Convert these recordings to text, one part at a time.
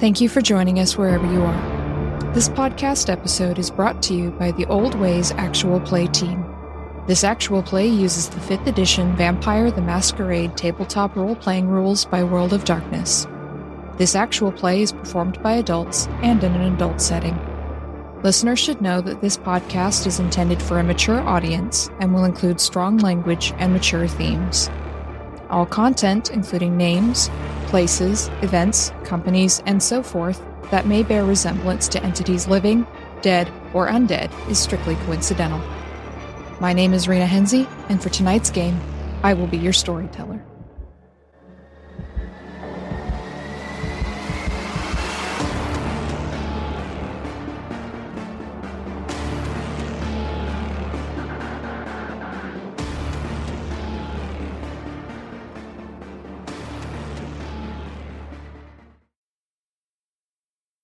Thank you for joining us wherever you are. This podcast episode is brought to you by the Old Ways Actual Play team. This actual play uses the 5th edition Vampire the Masquerade tabletop role playing rules by World of Darkness. This actual play is performed by adults and in an adult setting. Listeners should know that this podcast is intended for a mature audience and will include strong language and mature themes. All content, including names, places, events, companies, and so forth, that may bear resemblance to entities living, dead, or undead, is strictly coincidental. My name is Rena Henze, and for tonight's game, I will be your storyteller.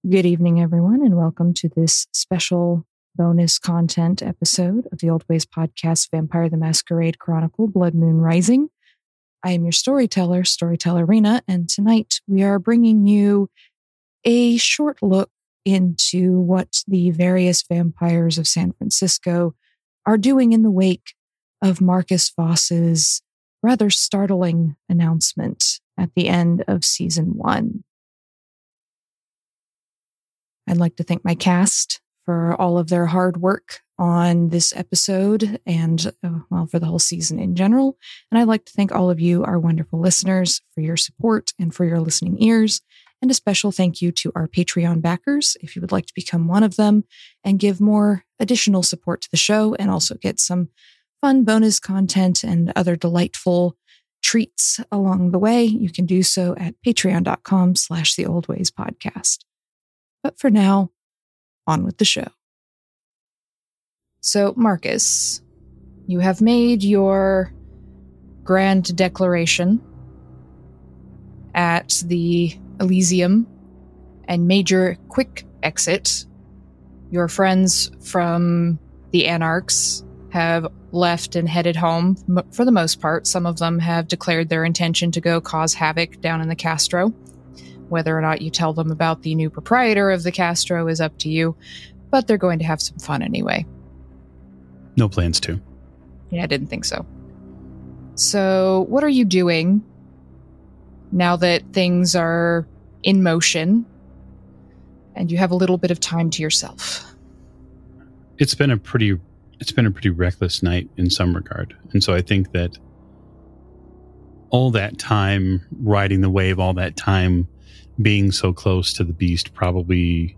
Good evening, everyone, and welcome to this special bonus content episode of the Old Ways podcast, Vampire the Masquerade Chronicle Blood Moon Rising. I am your storyteller, Storyteller Rena, and tonight we are bringing you a short look into what the various vampires of San Francisco are doing in the wake of Marcus Voss's rather startling announcement at the end of season one. I'd like to thank my cast for all of their hard work on this episode and, uh, well, for the whole season in general. And I'd like to thank all of you, our wonderful listeners, for your support and for your listening ears. And a special thank you to our Patreon backers if you would like to become one of them and give more additional support to the show and also get some fun bonus content and other delightful treats along the way. You can do so at patreon.com slash the old ways podcast. But for now, on with the show. So, Marcus, you have made your grand declaration at the Elysium and major quick exit. Your friends from the Anarchs have left and headed home for the most part. Some of them have declared their intention to go cause havoc down in the Castro. Whether or not you tell them about the new proprietor of the Castro is up to you, but they're going to have some fun anyway. No plans to. Yeah, I didn't think so. So, what are you doing now that things are in motion and you have a little bit of time to yourself? It's been a pretty it's been a pretty reckless night in some regard. And so I think that all that time riding the wave, all that time being so close to the beast probably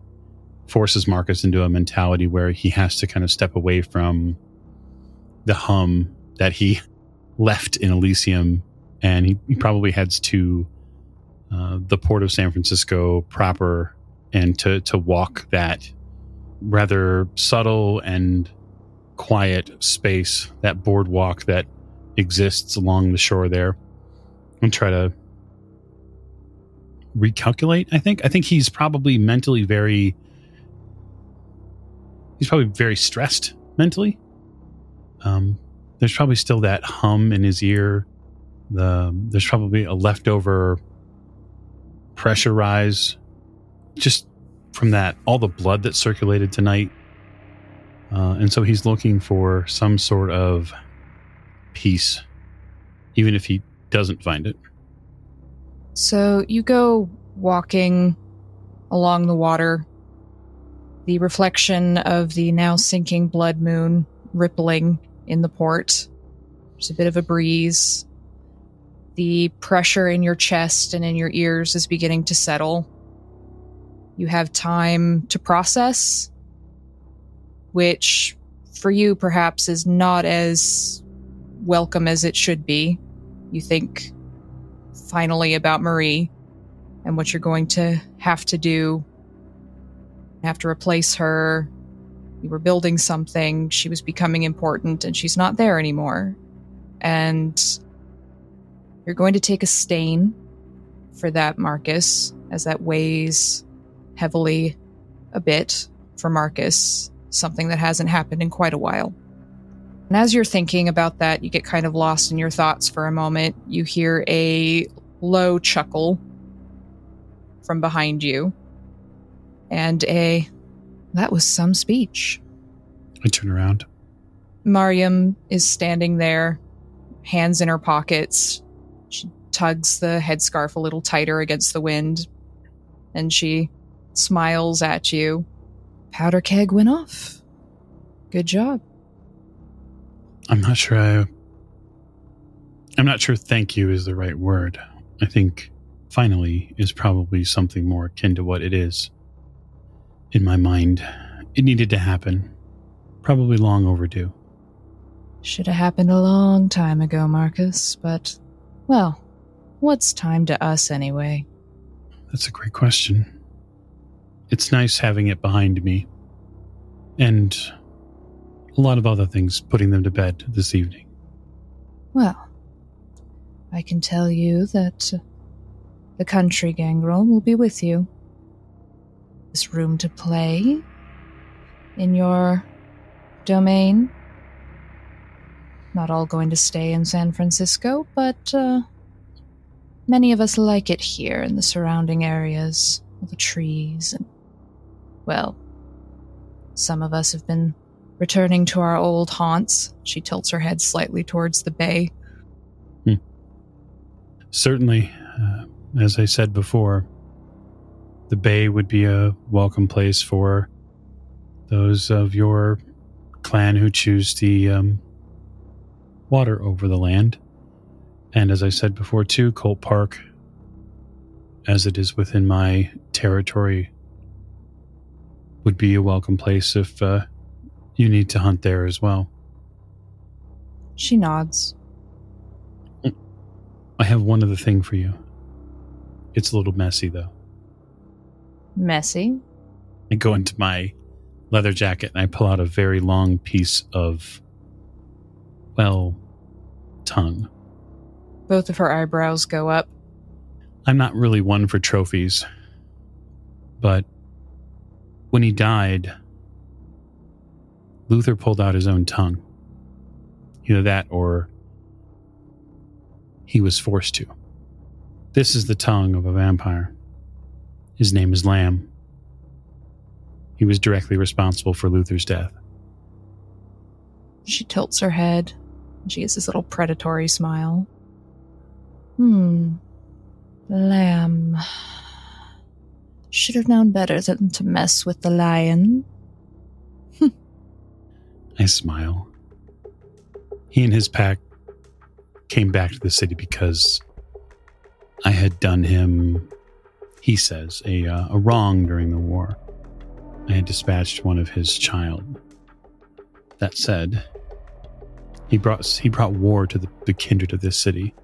forces Marcus into a mentality where he has to kind of step away from the hum that he left in Elysium, and he, he probably heads to uh, the port of San Francisco proper and to to walk that rather subtle and quiet space, that boardwalk that exists along the shore there, and try to recalculate. I think. I think he's probably mentally very. He's probably very stressed mentally. Um, there's probably still that hum in his ear. The there's probably a leftover pressure rise, just from that all the blood that circulated tonight. Uh, and so he's looking for some sort of peace, even if he doesn't find it. So you go walking along the water, the reflection of the now sinking blood moon rippling in the port. There's a bit of a breeze. The pressure in your chest and in your ears is beginning to settle. You have time to process, which for you perhaps is not as welcome as it should be. You think finally about Marie and what you're going to have to do. Have to replace her. You were building something. She was becoming important and she's not there anymore. And you're going to take a stain for that, Marcus, as that weighs heavily a bit for Marcus, something that hasn't happened in quite a while. And as you're thinking about that, you get kind of lost in your thoughts for a moment. You hear a low chuckle from behind you and a that was some speech. I turn around. Mariam is standing there, hands in her pockets. She tugs the headscarf a little tighter against the wind, and she smiles at you. Powder keg went off. Good job. I'm not sure I. I'm not sure thank you is the right word. I think finally is probably something more akin to what it is. In my mind, it needed to happen. Probably long overdue. Should have happened a long time ago, Marcus, but, well, what's time to us anyway? That's a great question. It's nice having it behind me. And a lot of other things putting them to bed this evening. Well, I can tell you that the country gangrel will be with you. There's room to play in your domain. Not all going to stay in San Francisco, but uh, many of us like it here in the surrounding areas, all the trees, and, well, some of us have been returning to our old haunts. She tilts her head slightly towards the bay. Certainly, uh, as I said before, the bay would be a welcome place for those of your clan who choose the um, water over the land. And as I said before, too, Colt Park, as it is within my territory, would be a welcome place if uh, you need to hunt there as well. She nods. I have one other thing for you. It's a little messy, though. Messy? I go into my leather jacket and I pull out a very long piece of, well, tongue. Both of her eyebrows go up. I'm not really one for trophies, but when he died, Luther pulled out his own tongue. Either that or he was forced to. This is the tongue of a vampire. His name is Lamb. He was directly responsible for Luther's death. She tilts her head. She gets this little predatory smile. Hmm. Lamb. Should have known better than to mess with the lion. I smile. He and his pack came back to the city because I had done him, he says, a, uh, a wrong during the war. I had dispatched one of his child. That said, he brought he brought war to the, the kindred of this city,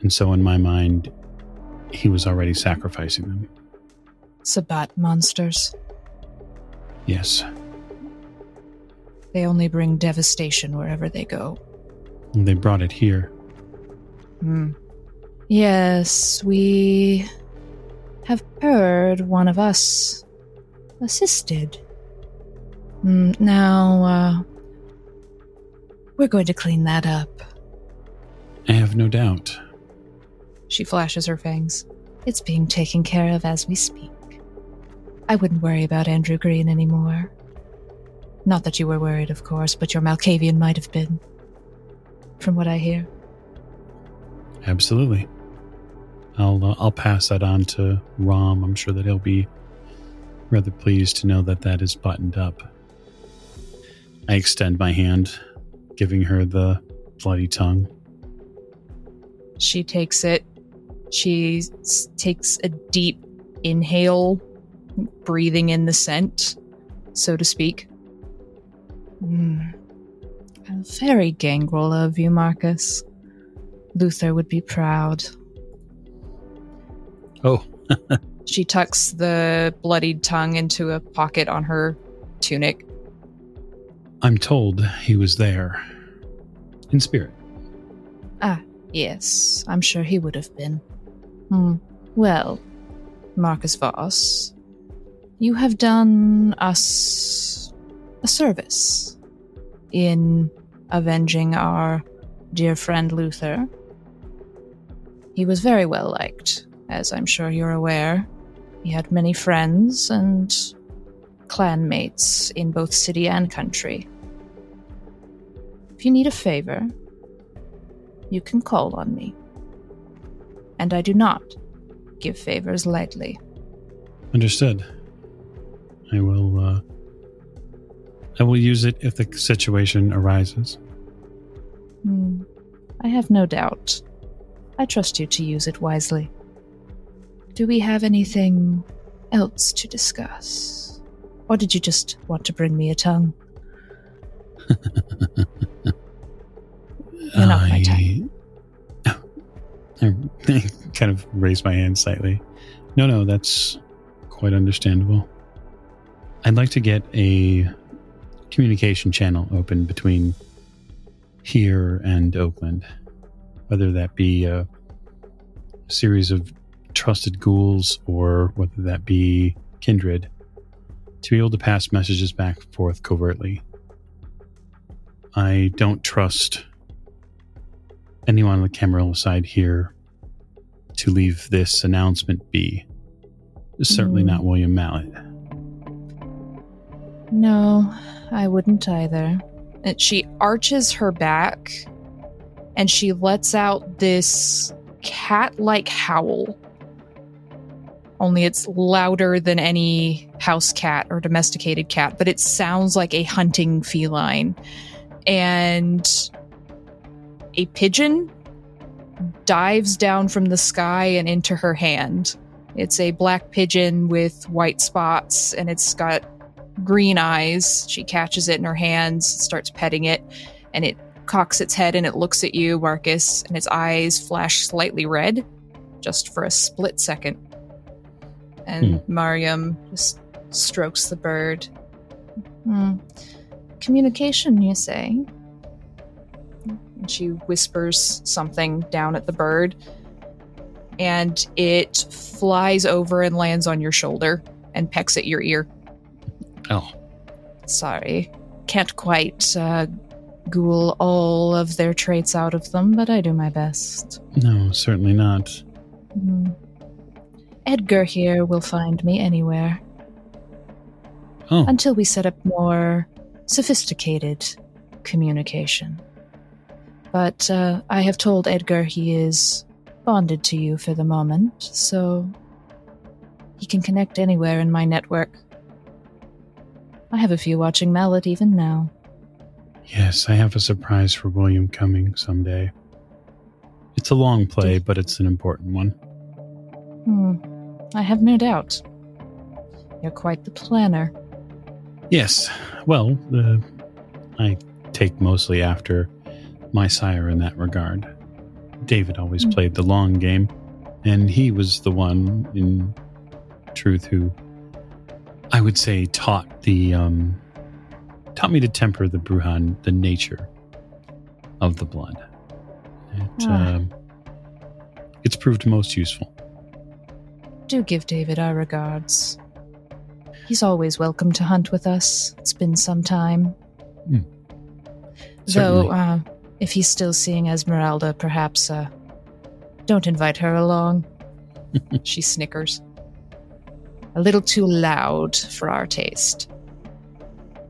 and so in my mind, he was already sacrificing them. Sabbat monsters. Yes, They only bring devastation wherever they go. And they brought it here. Hmm. Yes, we have heard one of us assisted. Hmm, now, uh, we're going to clean that up. I have no doubt. She flashes her fangs. It's being taken care of as we speak. I wouldn't worry about Andrew Green anymore. Not that you were worried, of course, but your Malkavian might have been. From what I hear. Absolutely. I'll uh, I'll pass that on to Rom. I'm sure that he'll be rather pleased to know that that is buttoned up. I extend my hand, giving her the bloody tongue. She takes it. She s- takes a deep inhale, breathing in the scent, so to speak. Mm. A very gangrel of you, Marcus. Luther would be proud. Oh, She tucks the bloodied tongue into a pocket on her tunic. I'm told he was there in spirit. Ah, yes, I'm sure he would have been. Hmm. Well, Marcus Voss, you have done us a service in avenging our dear friend Luther. He was very well liked, as I'm sure you're aware. He had many friends and clanmates in both city and country. If you need a favor, you can call on me. And I do not give favors lightly. Understood. I will. Uh, I will use it if the situation arises. Hmm. I have no doubt. I trust you to use it wisely. Do we have anything else to discuss? Or did you just want to bring me a tongue? You're not my type. I kind of raise my hand slightly. No, no, that's quite understandable. I'd like to get a communication channel open between here and Oakland, whether that be a series of trusted ghouls or whether that be kindred, to be able to pass messages back and forth covertly. I don't trust anyone on the Camarilla side here to leave this announcement be. Certainly Mm. not William Mallet. No, I wouldn't either. And she arches her back and she lets out this cat like howl. Only it's louder than any house cat or domesticated cat, but it sounds like a hunting feline. And a pigeon dives down from the sky and into her hand. It's a black pigeon with white spots, and it's got green eyes. She catches it in her hands, starts petting it, and it cocks its head and it looks at you, Marcus, and its eyes flash slightly red just for a split second. And Mariam just strokes the bird. Hmm. Communication, you say? And she whispers something down at the bird, and it flies over and lands on your shoulder and pecks at your ear. Oh, Sorry. Can't quite uh, ghoul all of their traits out of them, but I do my best. no, certainly not. Hmm. Edgar here will find me anywhere Oh, until we set up more sophisticated communication. But uh, I have told Edgar he is bonded to you for the moment, so he can connect anywhere in my network. I have a few watching Mallet even now. yes, I have a surprise for William coming someday. It's a long play, but it's an important one. Hmm. I have no doubt. You're quite the planner. Yes, well, uh, I take mostly after my sire in that regard. David always Hmm. played the long game, and he was the one, in truth, who I would say taught the um, taught me to temper the Brujah, the nature of the blood. It, Ah. um, it's proved most useful. Do give David our regards. He's always welcome to hunt with us. It's been some time. Certainly. Though, uh, if he's still seeing Esmeralda, perhaps uh, don't invite her along. she snickers. A little too loud for our taste.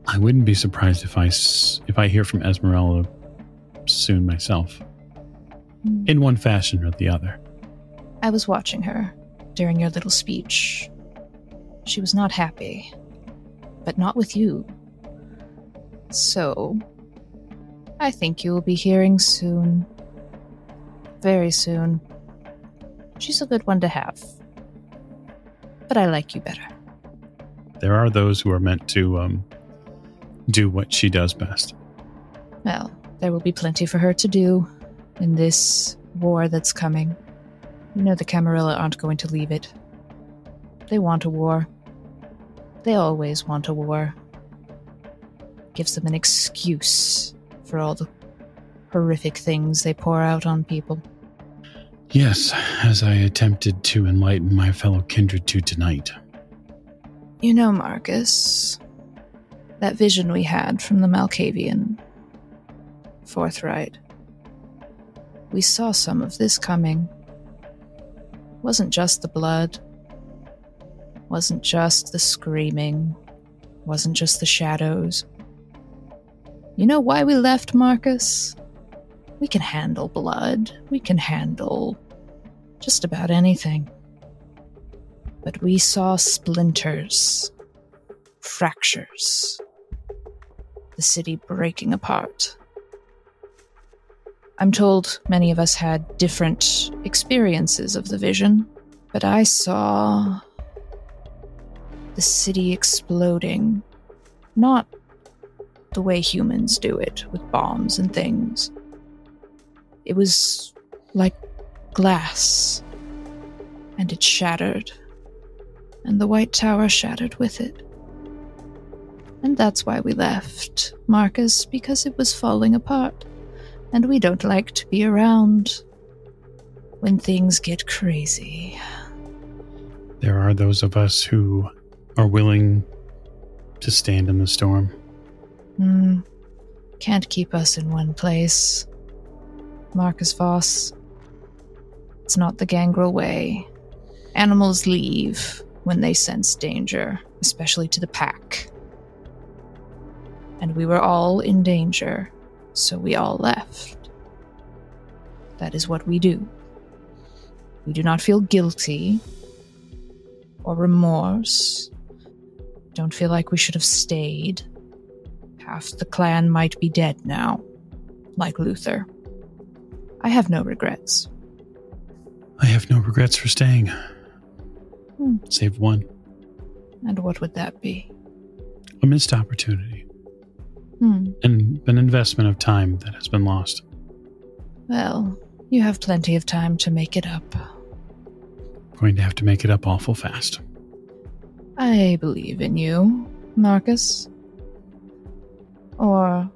I wouldn't be surprised if I if I hear from Esmeralda soon myself, hmm. in one fashion or the other. I was watching her during your little speech. She was not happy, but not with you. So, I think you will be hearing soon. Very soon. She's a good one to have. But I like you better. There are those who are meant to um, do what she does best. Well, there will be plenty for her to do in this war that's coming. You know the Camarilla aren't going to leave it. They want a war. They always want a war. Gives them an excuse for all the horrific things they pour out on people. Yes, as I attempted to enlighten my fellow kindred to tonight. You know, Marcus, that vision we had from the Malkavian. Forthright. We saw some of this coming. Wasn't just the blood. Wasn't just the screaming, wasn't just the shadows. You know why we left, Marcus? We can handle blood. We can handle just about anything. But we saw splinters, fractures, the city breaking apart. I'm told many of us had different experiences of the vision, but I saw the city exploding. Not the way humans do it, with bombs and things. It was like glass, and it shattered, and the White Tower shattered with it. And that's why we left, Marcus, because it was falling apart, and we don't like to be around when things get crazy. There are those of us who are willing to stand in the storm. Hmm. Can't keep us in one place. Marcus Voss. It's not the gangrel way. Animals leave when they sense danger, especially to the pack. And we were all in danger, so we all left. That is what we do. We do not feel guilty or remorse. Don't feel like we should have stayed. Half the clan might be dead now, like Luther. I have no regrets. I have no regrets for staying. Hmm. Save one. And what would that be? A missed opportunity. Hmm. And an investment of time that has been lost. Well, you have plenty of time to make it up. Going to have to make it up awful fast. I believe in you, Marcus. Or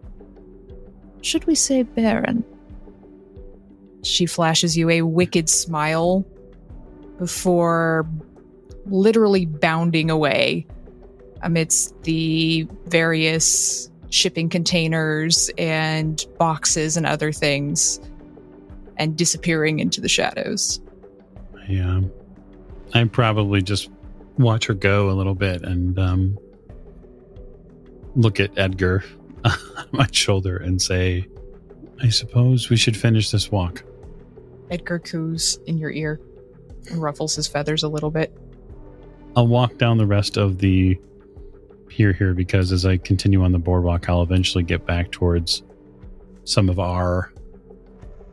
should we say Baron? She flashes you a wicked smile before literally bounding away amidst the various shipping containers and boxes and other things and disappearing into the shadows. I, um, I probably just watch her go a little bit and um, look at Edgar on my shoulder and say, I suppose we should finish this walk. Edgar coos in your ear and ruffles his feathers a little bit. I'll walk down the rest of the pier here because as I continue on the boardwalk, I'll eventually get back towards some of our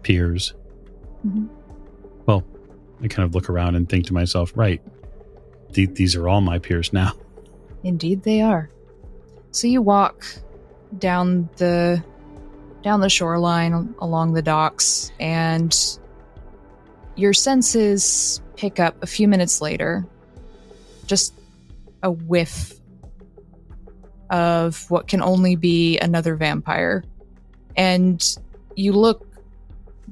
piers. Mhm. Well, I kind of look around and think to myself, right, th- these are all my peers now. Indeed, they are. So you walk down the down the shoreline along the docks, and your senses pick up a few minutes later just a whiff of what can only be another vampire. And you look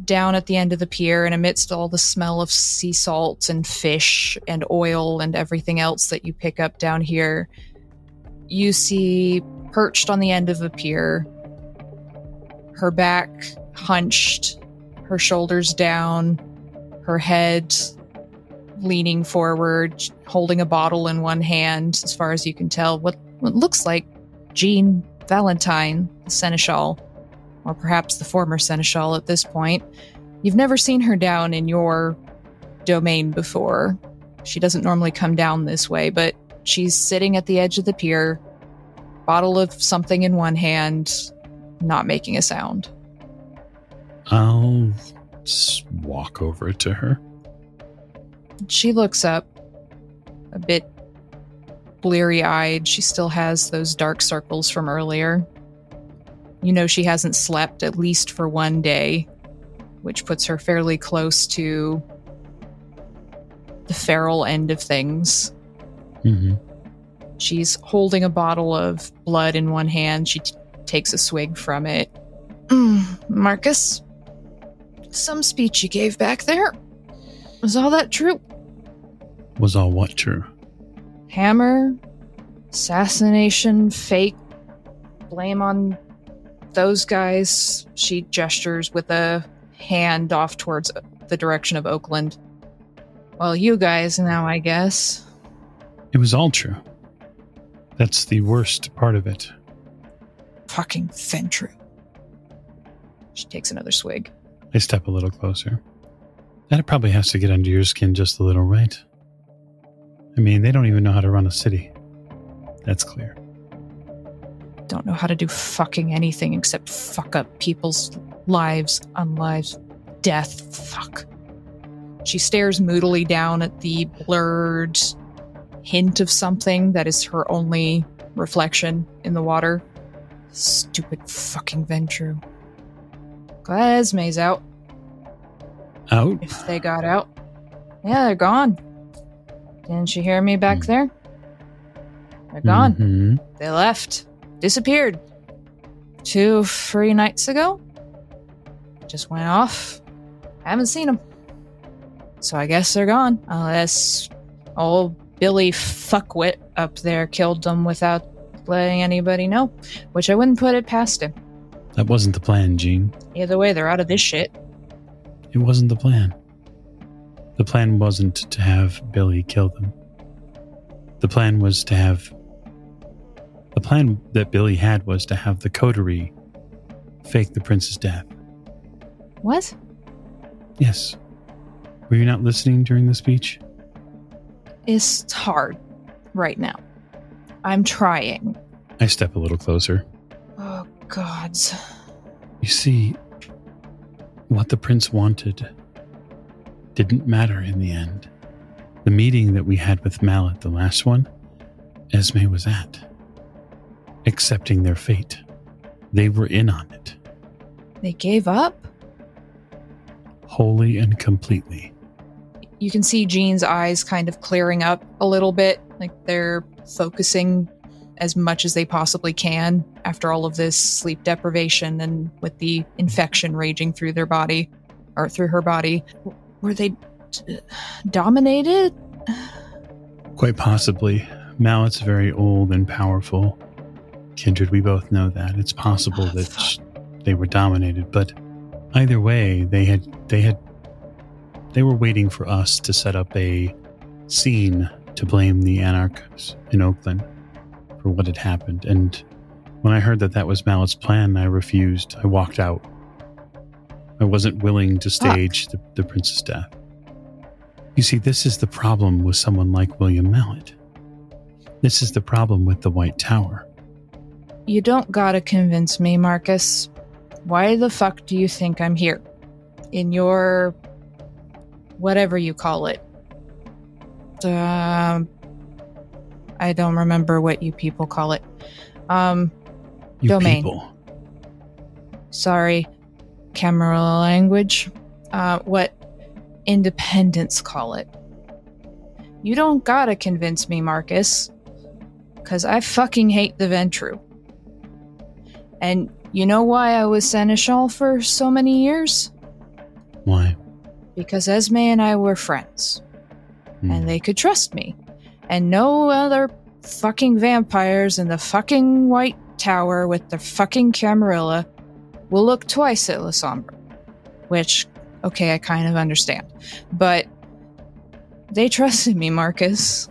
down at the end of the pier, and amidst all the smell of sea salt and fish and oil and everything else that you pick up down here, you see perched on the end of a pier, her back hunched, her shoulders down, her head leaning forward, holding a bottle in one hand, as far as you can tell, what, what looks like Jean Valentine, the seneschal, or perhaps the former seneschal at this point. You've never seen her down in your domain before. She doesn't normally come down this way, but she's sitting at the edge of the pier, bottle of something in one hand, not making a sound. I'll walk over to her. She looks up, a bit bleary eyed. She still has those dark circles from earlier. You know, she hasn't slept at least for one day, which puts her fairly close to the feral end of things. hmm She's holding a bottle of blood in one hand. She t- takes a swig from it. Mm, Marcus, some speech you gave back there. Was all that true? Was all what true? Hammer, assassination, fake, blame on those guys. She gestures with a hand off towards the direction of Oakland. Well, you guys now, I guess. It was all true. That's the worst part of it. Fucking Ventrue. She takes another swig. I step a little closer. That probably has to get under your skin just a little, right? I mean, they don't even know how to run a city. That's clear. Don't know how to do fucking anything except fuck up people's lives, unlives, death. Fuck. She stares moodily down at the blurred hint of something that is her only reflection in the water. Stupid fucking Ventrue. Glad Esme's out. Out? If they got out. Yeah, they're gone. Didn't you hear me back Hmm. there? They're gone. Mhm. They left. Disappeared. Two, three nights ago. Just went off. Haven't seen them. So I guess they're gone. Unless old Billy Fuckwit up there killed them without letting anybody know. Which I wouldn't put it past him. That wasn't the plan, Jean. Either way, they're out of this shit. It wasn't the plan. The plan wasn't to have Billy kill them. The plan was to have. The plan that Billy had was to have the coterie fake the prince's death. What? Yes. Were you not listening during the speech? It's hard right now. I'm trying. I step a little closer. Gods. You see, what the prince wanted didn't matter in the end. The meeting that we had with Mallet, the last one, Esme was at, accepting their fate. They were in on it, They gave up? wholly and completely. you can see Jean's eyes kind of clearing up a little bit, like they're focusing as much as they possibly can after all of this sleep deprivation and with the infection raging through their body or through her body. Were they d- dominated? Quite possibly. Mallet's very old and powerful. Kindred, we both know that. It's possible Oh, that sh- they were dominated, but either way, they had they had they were waiting for us to set up a scene to blame the anarchs in Oakland for what had happened. And when I heard that that was Mallet's plan, I refused. I walked out. I wasn't willing to stage the, the prince's death. You see, this is the problem with someone like William Mallet. This is the problem with the White Tower. You don't gotta convince me, Marcus. Why the fuck do you think I'm here? In your. whatever you call it. Um. I don't remember what you people call it. Um, You Domain. people. sorry, camera language. Uh, what independents call it. You don't gotta convince me, Marcus. Cause I fucking hate the Ventrue. And you know why I was Seneschal for so many years? Why? Because Esme and I were friends. Hmm. and they could trust me. And no other fucking vampires in the fucking White Tower with the fucking Camarilla will look twice at Lasombra. Which, okay, I kind of understand. But they trusted me, Marcus.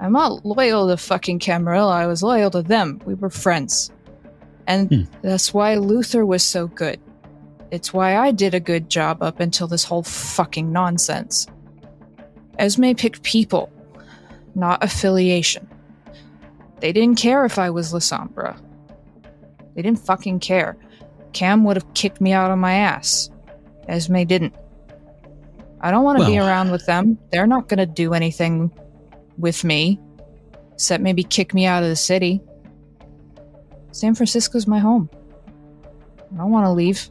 I'm not loyal to fucking Camarilla, I was loyal to them. We were friends. And Hmm. that's why Luther was so good. It's why I did a good job up until this whole fucking nonsense. Esme picked people, not affiliation. They didn't care if I was Lasombra. They didn't fucking care. Cam would have kicked me out of my ass. Esme didn't. I don't want to be around with them. They're not going to do anything with me, except maybe kick me out of the city. San Francisco's my home. I don't want to leave.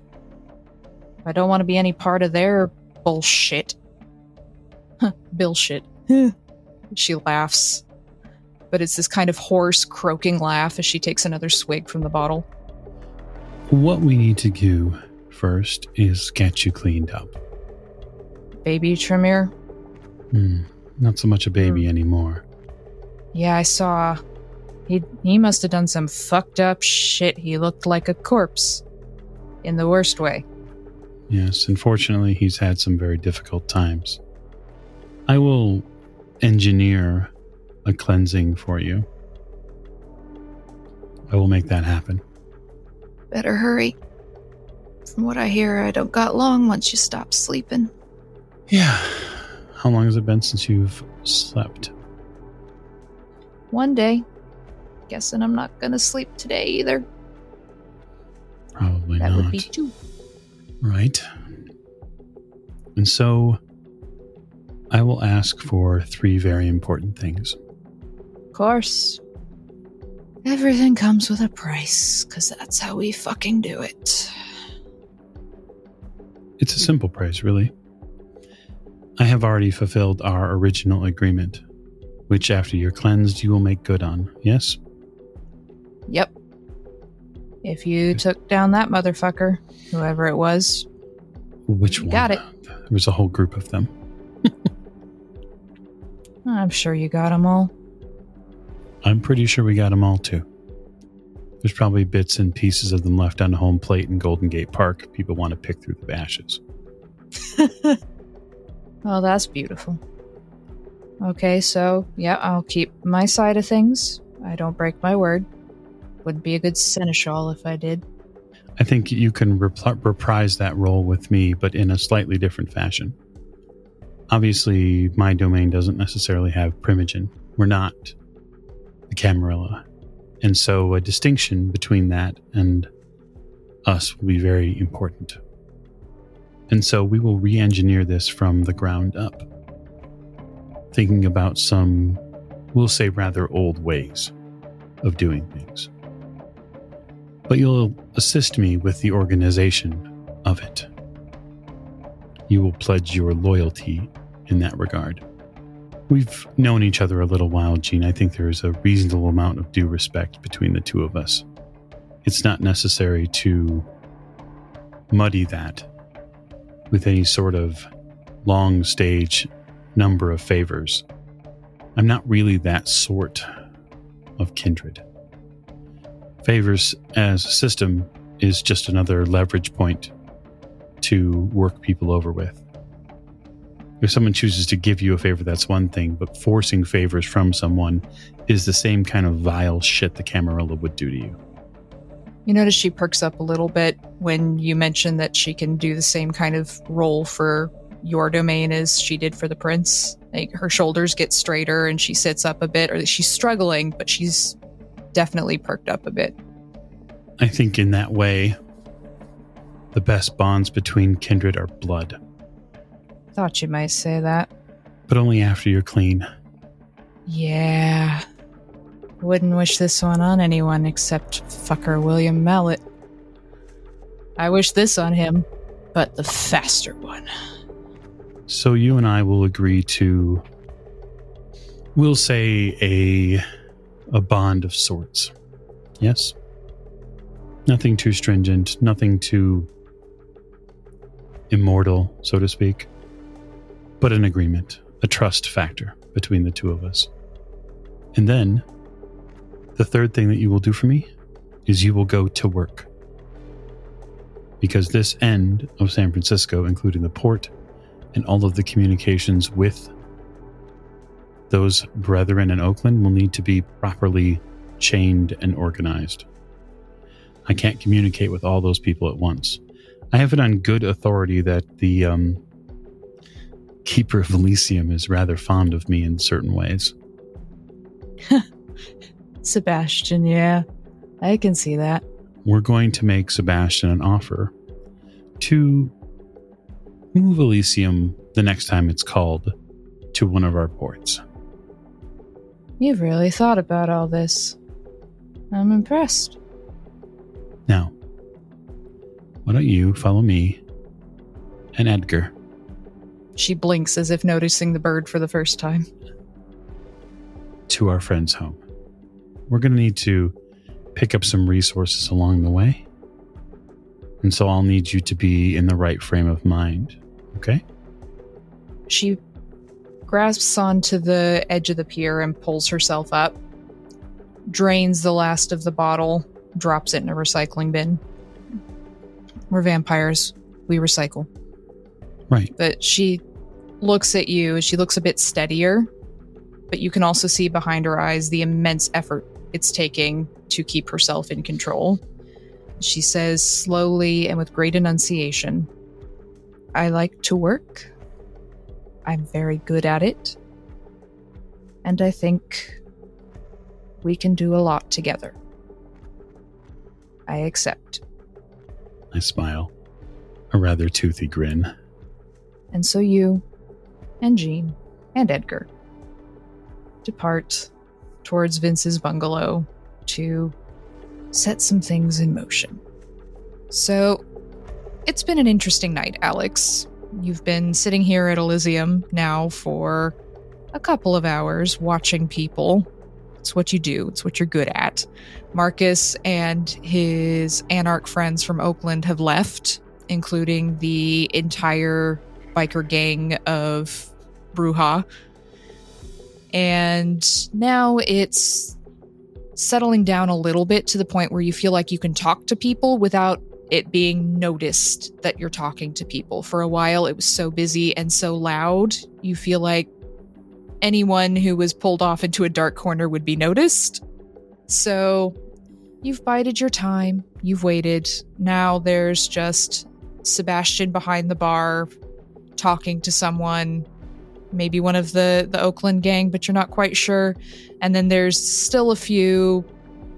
I don't want to be any part of their bullshit. Bullshit. she laughs. But it's this kind of hoarse, croaking laugh as she takes another swig from the bottle. What we need to do first is get you cleaned up. Baby Tremere? Hmm. Not so much a baby anymore. Yeah, I saw. He he must have done some fucked up shit. He looked like a corpse. In the worst way. Yes, unfortunately, he's had some very difficult times. I will engineer a cleansing for you. I will make that happen. Better hurry. From what I hear, I don't got long once you stop sleeping. Yeah. How long has it been since you've slept? One day. Guessing I'm not gonna sleep today either. Probably That not. would be two. Right. And so I will ask for three very important things. Of course. Everything comes with a price, because that's how we fucking do it. It's a simple price, really. I have already fulfilled our original agreement, which after you're cleansed, you will make good on. Yes? Yep. If you took down that motherfucker, whoever it was, Which You one? got it. There was a whole group of them. I'm sure you got them all. I'm pretty sure we got them all too. There's probably bits and pieces of them left on the home plate in Golden Gate Park. People want to pick through the ashes. Oh, that's beautiful. Okay, so yeah, I'll keep my side of things. I don't break my word. Would be a good seneschal if I did. I think you can repl- reprise that role with me, but in a slightly different fashion. Obviously, my domain doesn't necessarily have primogen. We're not the Camarilla. And so a distinction between that and us will be very important. And so we will re engineer this from the ground up, thinking about some, we'll say, rather old ways of doing things but you'll assist me with the organization of it. You will pledge your loyalty in that regard. We've known each other a little while, Jean. I think there is a reasonable amount of due respect between the two of us. It's not necessary to muddy that with any sort of long stage number of favors. I'm not really that sort of kindred favors as a system is just another leverage point to work people over with. If someone chooses to give you a favor, that's one thing, but forcing favors from someone is the same kind of vile shit the Camarilla would do to you. You notice she perks up a little bit when you mention that she can do the same kind of role for your domain as she did for the prince. Like her shoulders get straighter and she sits up a bit, or she's struggling, but she's definitely perked up a bit. I think in that way, the best bonds between kindred are blood, Thought you might say that. but only after you're clean. Yeah. Wouldn't wish this one on anyone except fucker William Mallet. I wish this on him, but the faster one. So you and I will agree to, we'll say a a bond of sorts. Yes. Nothing too stringent, nothing too immortal, so to speak, but an agreement, a trust factor between the two of us. And then, the third thing that you will do for me is you will go to work. Because this end of San Francisco, including the port and all of the communications with those brethren in Oakland, will need to be properly chained and organized. I can't communicate with all those people at once. I have it on good authority that the um, Keeper of Elysium is rather fond of me in certain ways. Sebastian, yeah. I can see that. We're going to make Sebastian an offer to move Elysium the next time it's called to one of our ports. You've really thought about all this. I'm impressed. Now, why don't you follow me and Edgar She blinks as if noticing the bird for the first time. to our friend's home? We're going to need to pick up some resources along the way. And so I'll need you to be in the right frame of mind. Okay? She grasps onto the edge of the pier and pulls herself up, drains the last of the bottle, drops it in a recycling bin. We're vampires. We recycle. Right. But she looks at you. She looks a bit steadier. but you can also see behind her eyes the immense effort it's taking to keep herself in control. She says slowly and with great enunciation I like to work. I'm very good at it. And I think we can do a lot together. I accept. I smile, a rather toothy grin. And so you, and Jean, and Edgar depart towards Vince's bungalow to set some things in motion. So, it's been an interesting night, Alex. You've been sitting here at Elysium now for a couple of hours watching people. It's what you do, it's what you're good at. Marcus and his anarch friends from Oakland have left, including the entire biker gang of Brujah. And now it's settling down a little bit to the point where you feel like you can talk to people without it being noticed that you're talking to people. For a while, it was so busy and so loud, you feel like anyone who was pulled off into a dark corner would be noticed. So you've bided your time, you've waited. Now there's just Sebastian behind the bar talking to someone, maybe one of the the Oakland gang, but you're not quite sure. And then there's still a few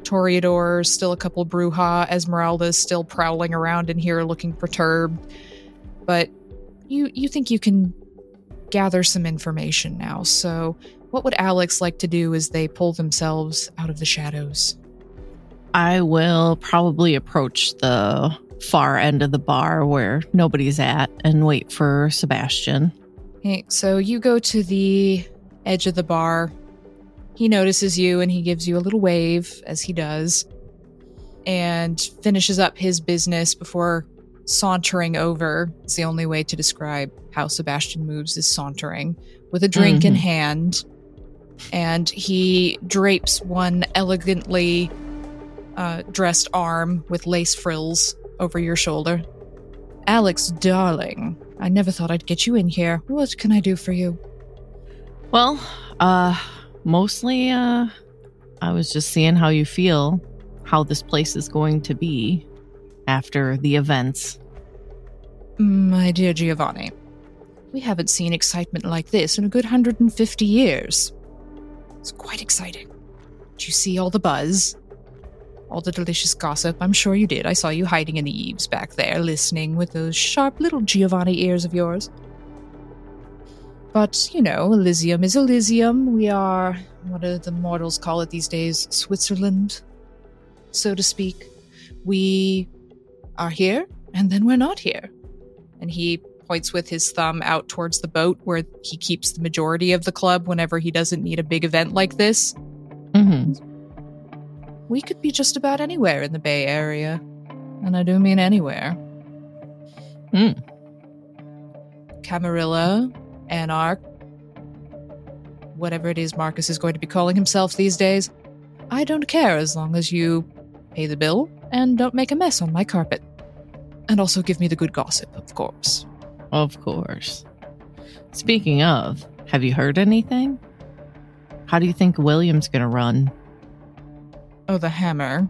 Toreadors, still a couple Brujah, Esmeralda's still prowling around in here looking perturbed. But you you think you can gather some information now. So what would Alex like to do as they pull themselves out of the shadows? I will probably approach the far end of the bar where nobody's at and wait for Sebastian. Okay, so you go to the edge of the bar. He notices you and he gives you a little wave as he does and finishes up his business before sauntering over. It's the only way to describe how Sebastian moves is sauntering with a drink in Mhm. hand. And he drapes one elegantly uh, dressed arm with lace frills over your shoulder. Alex, darling, I never thought I'd get you in here. What can I do for you? Well, uh mostly uh I was just seeing how you feel, how this place is going to be after the events. My dear Giovanni, we haven't seen excitement like this in a good 150 years. It's quite exciting. Did you see all the buzz? All the delicious gossip? I'm sure you did. I saw you hiding in the eaves back there, listening with those sharp little Giovanni ears of yours. But, you know, Elysium is Elysium. We are, what do the mortals call it these days? Switzerland, so to speak. We are here, and then we're not here and he points with his thumb out towards the boat where he keeps the majority of the club whenever he doesn't need a big event like this. Mhm. We could be just about anywhere in the Bay Area. And I do mean anywhere. Hmm. Camarilla, Anarch, whatever it is Marcus is going to be calling himself these days. I don't care as long as you pay the bill and don't make a mess on my carpet. And also give me the good gossip, of course. Of course. Speaking of, have you heard anything? How do you think William's going to run? Oh, the hammer.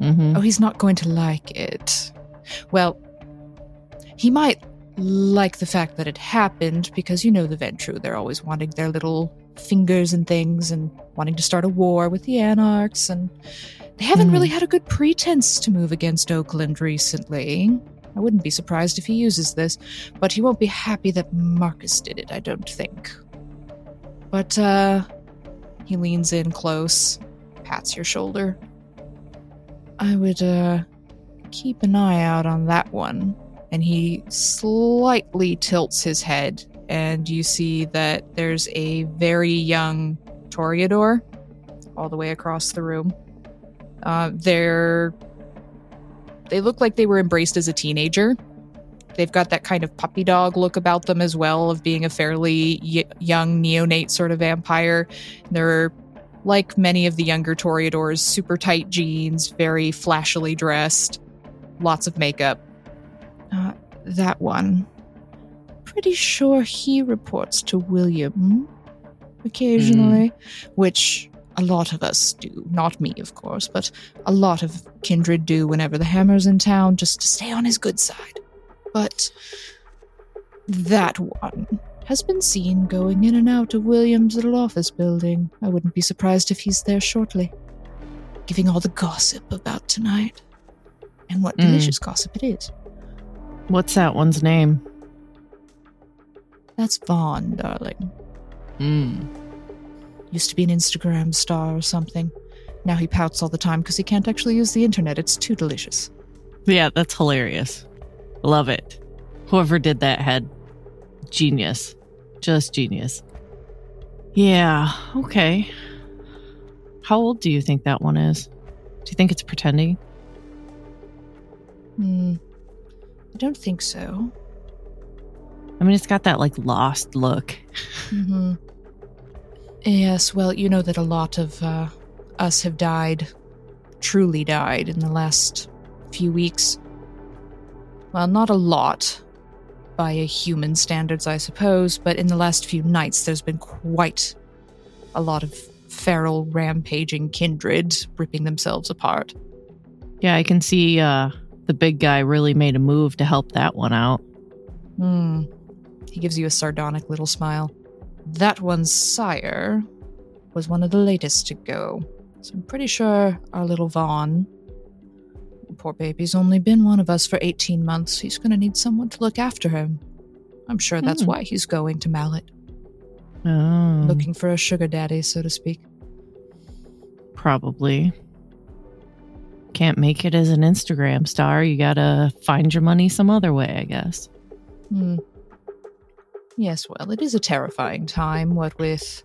Mhm. Oh, he's not going to like it. Well, he might like the fact that it happened because you know the Ventrue. They're always wanting their little fingers and things and wanting to start a war with the Anarchs. And they haven't Mhm. really had a good pretense to move against Oakland recently. I wouldn't be surprised if he uses this, but he won't be happy that Marcus did it, I don't think. But, uh, he leans in close, pats your shoulder. I would uh keep an eye out on that one. And he slightly tilts his head, and you see that there's a very young Toreador all the way across the room. Uh, they're they look like they were embraced as a teenager. They've got that kind of puppy dog look about them as well, of being a fairly y- young neonate sort of vampire. They're like many of the younger Toreadors, super tight jeans, very flashily dressed, lots of makeup. Uh, that one. Pretty sure he reports to William. occasionally, which a lot of us do. Not me, of course, but a lot of kindred do whenever the hammer's in town, just to stay on his good side. But that one has been seen going in and out of William's little office building. I wouldn't be surprised if he's there shortly, giving all the gossip about tonight. And what Mm. delicious gossip it is. What's that one's name? That's Vaughn, darling. Mm. Used to be an Instagram star or something. Now he pouts all the time because he can't actually use the internet. It's too delicious. Yeah, that's hilarious. Love it. Whoever did that had genius. Just genius. Yeah, okay. How old do you think that one is? Do you think it's pretending? Hmm. I don't think so. I mean, it's got that like lost look. hmm Yes, well, you know that a lot of uh, us have died, truly died, in the last few weeks. Well, not a lot by a human standards, I suppose, but in the last few nights, there's been quite a lot of feral, rampaging kindred ripping themselves apart. Yeah, I can see uh, the big guy really made a move to help that one out. Hmm. He gives you a sardonic little smile. That one's sire was one of the latest to go. So I'm pretty sure our little Vaughn. Poor baby's only been one of us for 18 months. He's going to need someone to look after him. I'm sure that's Hmm. why he's going to Mallet, Oh, looking for a sugar daddy, so to speak. probably. Can't make it as an Instagram star. You gotta find your money some other way, I guess. Hmm. Yes, well, it is a terrifying time, what with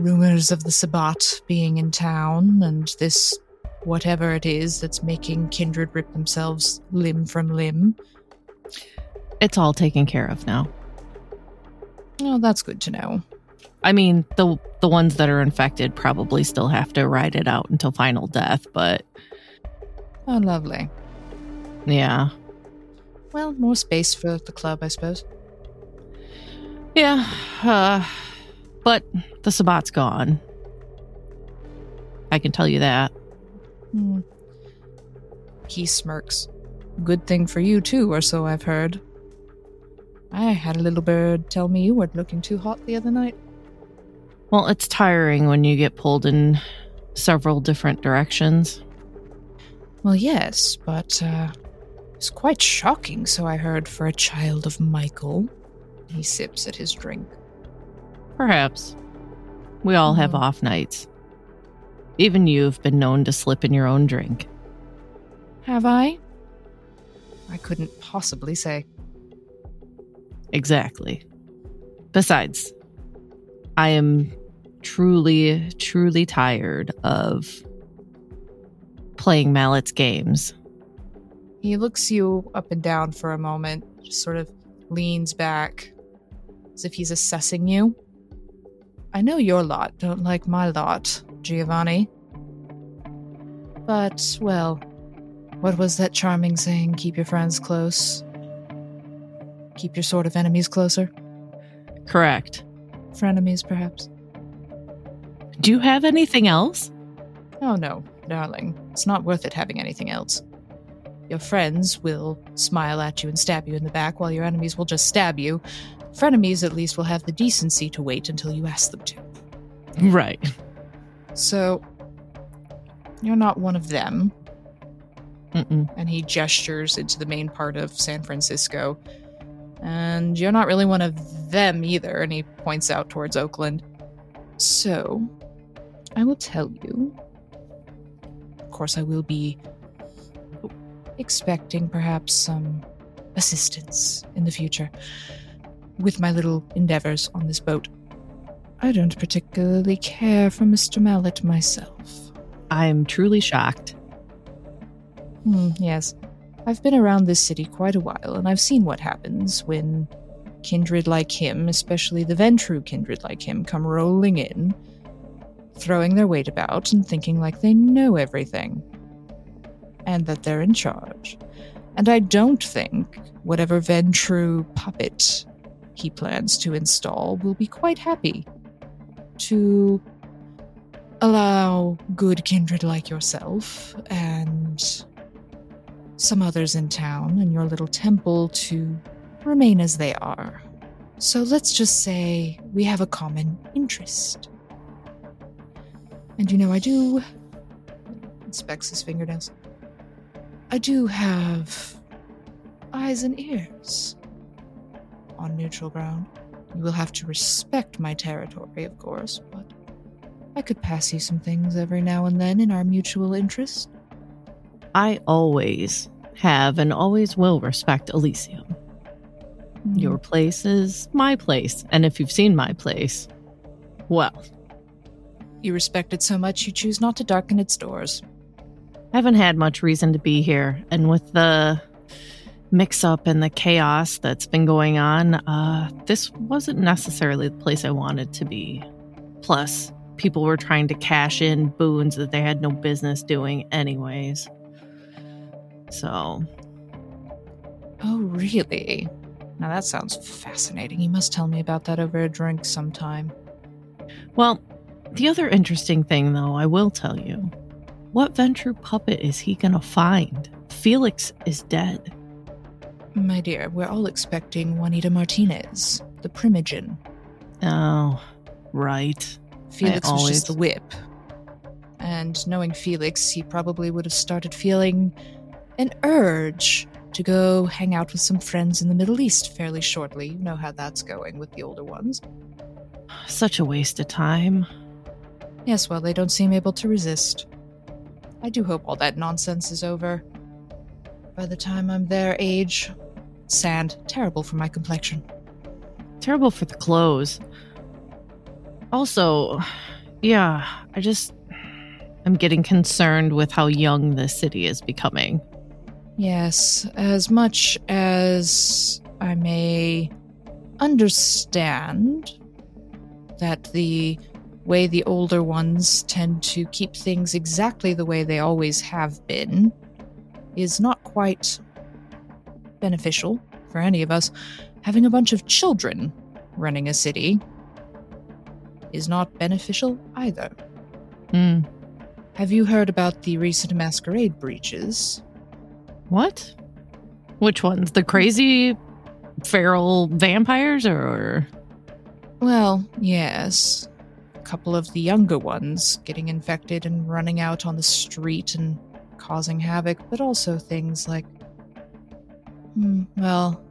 rumors of the Sabbat being in town and this whatever it is that's making kindred rip themselves limb from limb. It's all taken care of now. Oh, that's good to know. I mean, the the ones that are infected probably still have to ride it out until final death, but Oh, lovely. yeah. Well, more space for the club, I suppose. Yeah. Uh, but the Sabbat's gone. I can tell you that. Hmm. He smirks. Good thing for you, too, or so I've heard. I had a little bird tell me you weren't looking too hot the other night. Well, it's tiring when you get pulled in several different directions. Well, yes, but uh, it's quite shocking, so I heard, for a child of Michael. He sips at his drink. Perhaps. We all have Mhm. off nights. Even you've been known to slip in your own drink. Have I? I couldn't possibly say. Exactly. Besides, I am truly, truly tired of playing Mallet's games. He looks you up and down for a moment, just sort of leans back as if he's assessing you. I know your lot don't like my lot, Giovanni. But, well, what was that charming saying? Keep your friends close. Keep your sort of enemies closer. Correct. Frenemies, perhaps. Do you have anything else? Oh no, darling. It's not worth it having anything else. Your friends will smile at you and stab you in the back, while your enemies will just stab you. Frenemies, at least, will have the decency to wait until you ask them to. Right. So, you're not one of them. Mm-mm. And he gestures into the main part of San Francisco. And you're not really one of them either. And he points out towards Oakland. So, I will tell you. Of course, I will be expecting perhaps some assistance in the future with my little endeavors on this boat. I don't particularly care for Mr. Mallet myself. I'm truly shocked. Hmm, yes. I've been around this city quite a while, and I've seen what happens when kindred like him, especially the Ventrue kindred like him, come rolling in, throwing their weight about and thinking like they know everything. And that they're in charge. And I don't think whatever Ventrue puppet he plans to install will be quite happy. To allow good kindred like yourself and some others in town and your little temple to remain as they are. So let's just say we have a common interest. And you know, I do. Inspects his fingernails. I do have eyes and ears on neutral ground. You will have to respect my territory, of course, but I could pass you some things every now and then in our mutual interest. I always have and always will respect Elysium. Hmm. Your place is my place. And if you've seen my place, well, You respect it so much you choose not to darken its doors. I haven't had much reason to be here. And with the mix up and the chaos that's been going on, uh, this wasn't necessarily the place I wanted to be. Plus, people were trying to cash in boons that they had no business doing, anyways. So, Oh, really? Now that sounds fascinating. You must tell me about that over a drink sometime. well, the other interesting thing, though, I will tell you what Ventrue puppet is he gonna find? Felix is dead. My dear, we're all expecting Juanita Martinez, the primogen. Oh, right. Felix was always- just the whip. And knowing Felix, he probably would have started feeling an urge to go hang out with some friends in the Middle East fairly shortly. You know how that's going with the older ones. Such a waste of time. Yes, well, they don't seem able to resist. I do hope all that nonsense is over. By the time I'm their age, sand, terrible for my complexion. Terrible for the clothes. Also, yeah, I just. I'm getting concerned with how young this city is becoming. Yes, as much as I may understand that the way the older ones tend to keep things exactly the way they always have been is not quite beneficial for any of us. Having a bunch of children running a city is not beneficial either. Hmm. Have you heard about the recent masquerade breaches? What? Which ones? The crazy feral vampires or. Well, yes. A couple of the younger ones getting infected and running out on the street and causing havoc, but also things like. Hmm, well.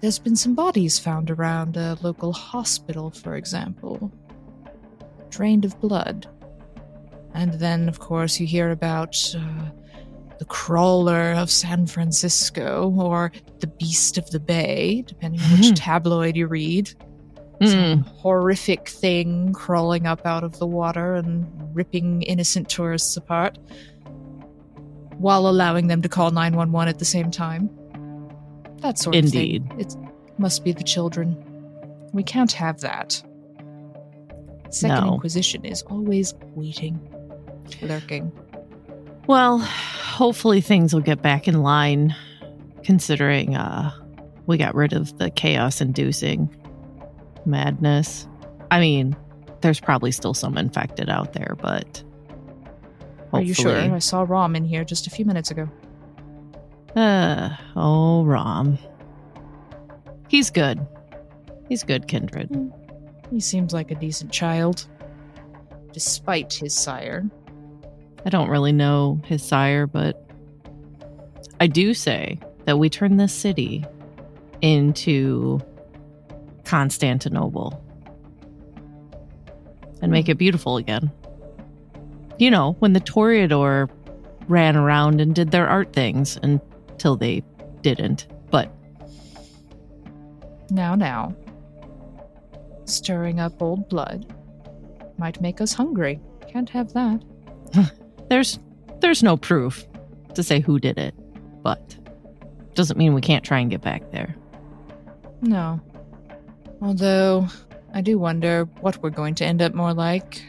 There's been some bodies found around a local hospital, for example. Drained of blood. And then, of course, you hear about uh, the crawler of San Francisco or the beast of the bay, depending on which Mhm. tabloid you read. Hmm. Some horrific thing crawling up out of the water and ripping innocent tourists apart while allowing them to call 911 at the same time. That sort Indeed. of thing. It must be the children. We can't have that. Second No. Inquisition is always waiting, lurking. Well, hopefully things will get back in line considering uh we got rid of the chaos inducing madness. I mean, there's probably still some infected out there, but Are you sure? I saw Rom in here just a few minutes ago. Uh, oh, Rom. He's good. He's good, Kindred. He seems like a decent child, despite his sire. I don't really know his sire, but I do say that we turn this city into Constantinople and make it beautiful again. You know, when the Toreador ran around and did their art things until they didn't. But Now, now. Stirring up old blood might make us hungry. Can't have that. there's there's no proof to say who did it, but doesn't mean we can't try and get back there. No. Although, I do wonder what we're going to end up more like.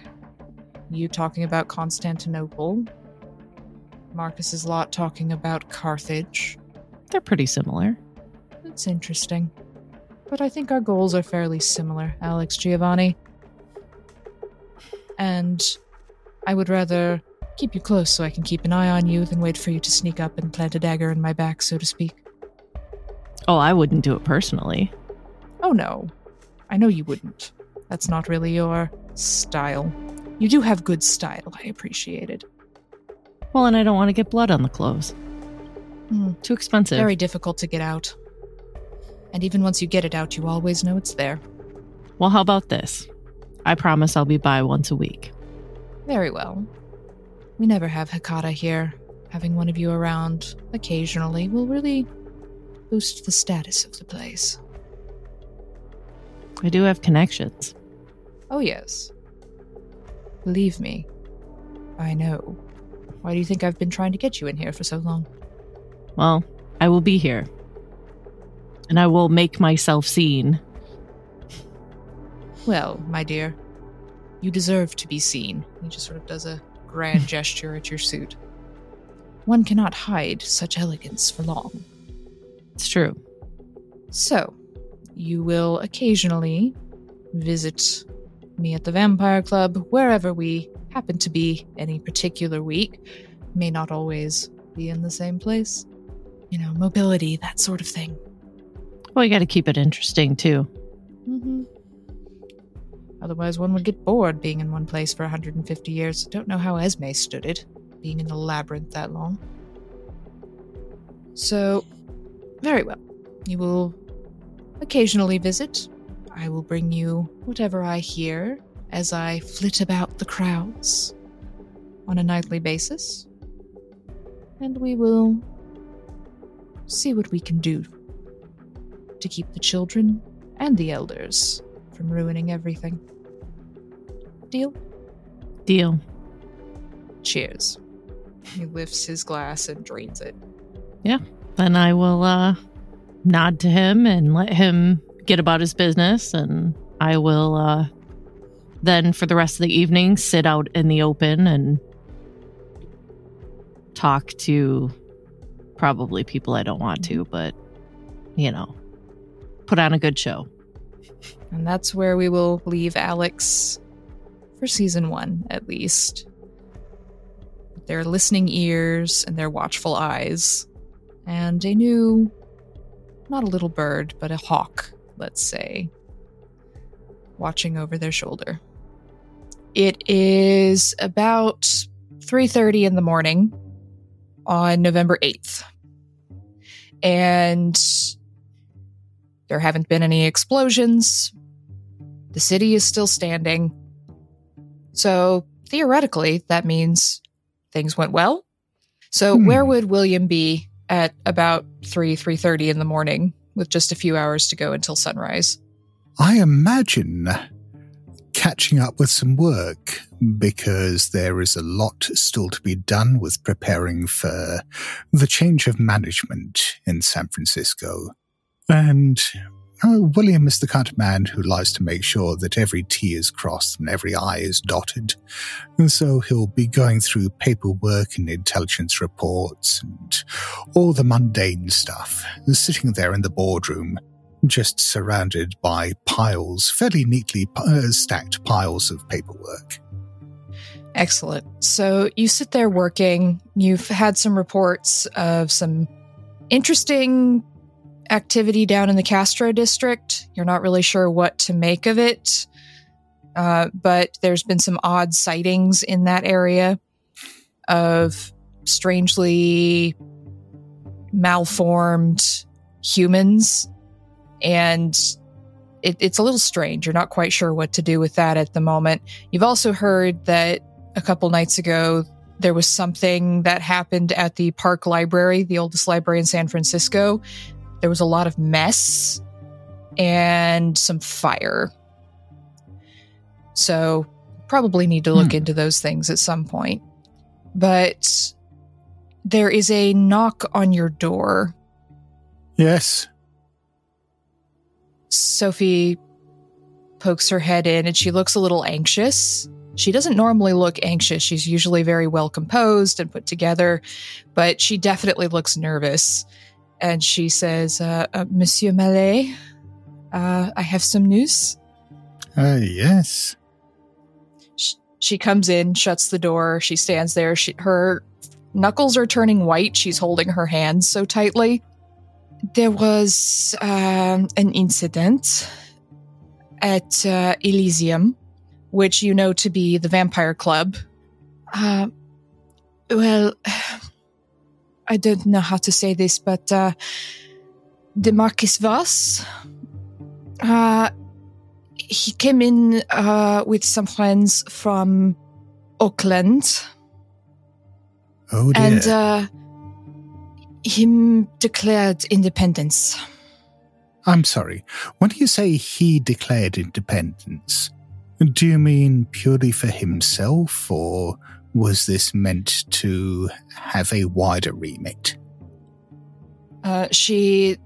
You talking about Constantinople. Marcus's lot talking about Carthage. They're pretty similar. That's interesting. but I think our goals are fairly similar, Alex Giovanni. And I would rather keep you close so I can keep an eye on you than wait for you to sneak up and plant a dagger in my back, so to speak. Oh, I wouldn't do it personally. Oh no, I know you wouldn't. That's not really your style. You do have good style, I appreciate it. Well, and I don't want to get blood on the clothes. Hmm. Too expensive. Very difficult to get out. And even once you get it out, you always know it's there. Well, how about this? I promise I'll be by once a week. Very well. We never have Hecata here. Having one of you around occasionally will really boost the status of the place. I do have connections. Oh, yes. Believe me, I know. Why do you think I've been trying to get you in here for so long? Well, I will be here. And I will make myself seen. Well, my dear, you deserve to be seen. He just sort of does a grand gesture at your suit. One cannot hide such elegance for long. It's true. So, you will occasionally visit me at the Vampire Club, wherever we happen to be any particular week. May not always be in the same place. You know, mobility, that sort of thing. Well, you got to keep it interesting too. Mm-hmm. Otherwise, one would get bored being in one place for 150 years. Don't know how Esme stood it, being in the labyrinth that long. So, very well. You will occasionally visit. I will bring you whatever I hear as I flit about the crowds on a nightly basis. And we will see what we can do to keep the children and the elders from ruining everything. Deal? Deal. Cheers. He lifts his glass and drains it. Yeah. Then I will uh, nod to him and let him get about his business. And I will uh, then, for the rest of the evening, sit out in the open and talk to probably people I don't want to, but you know, put on a good show. And that's where we will leave Alex for season one, at least. Their listening ears and their watchful eyes. And a new, not a little bird, but a hawk, let's say, watching over their shoulder. It is about 3:30 in the morning on November 8th. And there haven't been any explosions. The city is still standing. So, theoretically, that means things went well. So, Hmm. where would William be at about 3 3:30 in the morning with just a few hours to go until sunrise? I imagine catching up with some work because there is a lot still to be done with preparing for the change of management in San Francisco. And uh, William is the kind of man who likes to make sure that every T is crossed and every I is dotted. And so he'll be going through paperwork and intelligence reports and all the mundane stuff, sitting there in the boardroom just surrounded by piles, fairly neatly uh, stacked piles of paperwork. Excellent. So you sit there working. You've had some reports of some interesting activity down in the Castro district. You're not really sure what to make of it, uh, but there's been some odd sightings in that area of strangely malformed humans. And it, it's a little strange. You're not quite sure what to do with that at the moment. You've also heard that a couple nights ago there was something that happened at the park library, the oldest library in San Francisco. There was a lot of mess and some fire. So, probably need to look Hmm. into those things at some point. But there is a knock on your door. Yes. Sophie pokes her head in and she looks a little anxious. She doesn't normally look anxious. She's usually very well composed and put together, but she definitely looks nervous. And she says, uh, uh, Monsieur Mallet, uh, I have some news. Uh, yes. Sh- She comes in, shuts the door. She stands there. She, her knuckles are turning white. She's holding her hands so tightly. There was um, an incident at uh, Elysium, which you know to be the vampire club. Uh, well, I don't know how to say this, but uh, the Marcus Voss, uh, he came in uh, with some friends from Oakland, Oh dear. and uh, him declared independence. I'm sorry. When you say he declared independence, do you mean purely for himself, or was this meant to have a wider remit? Uh, she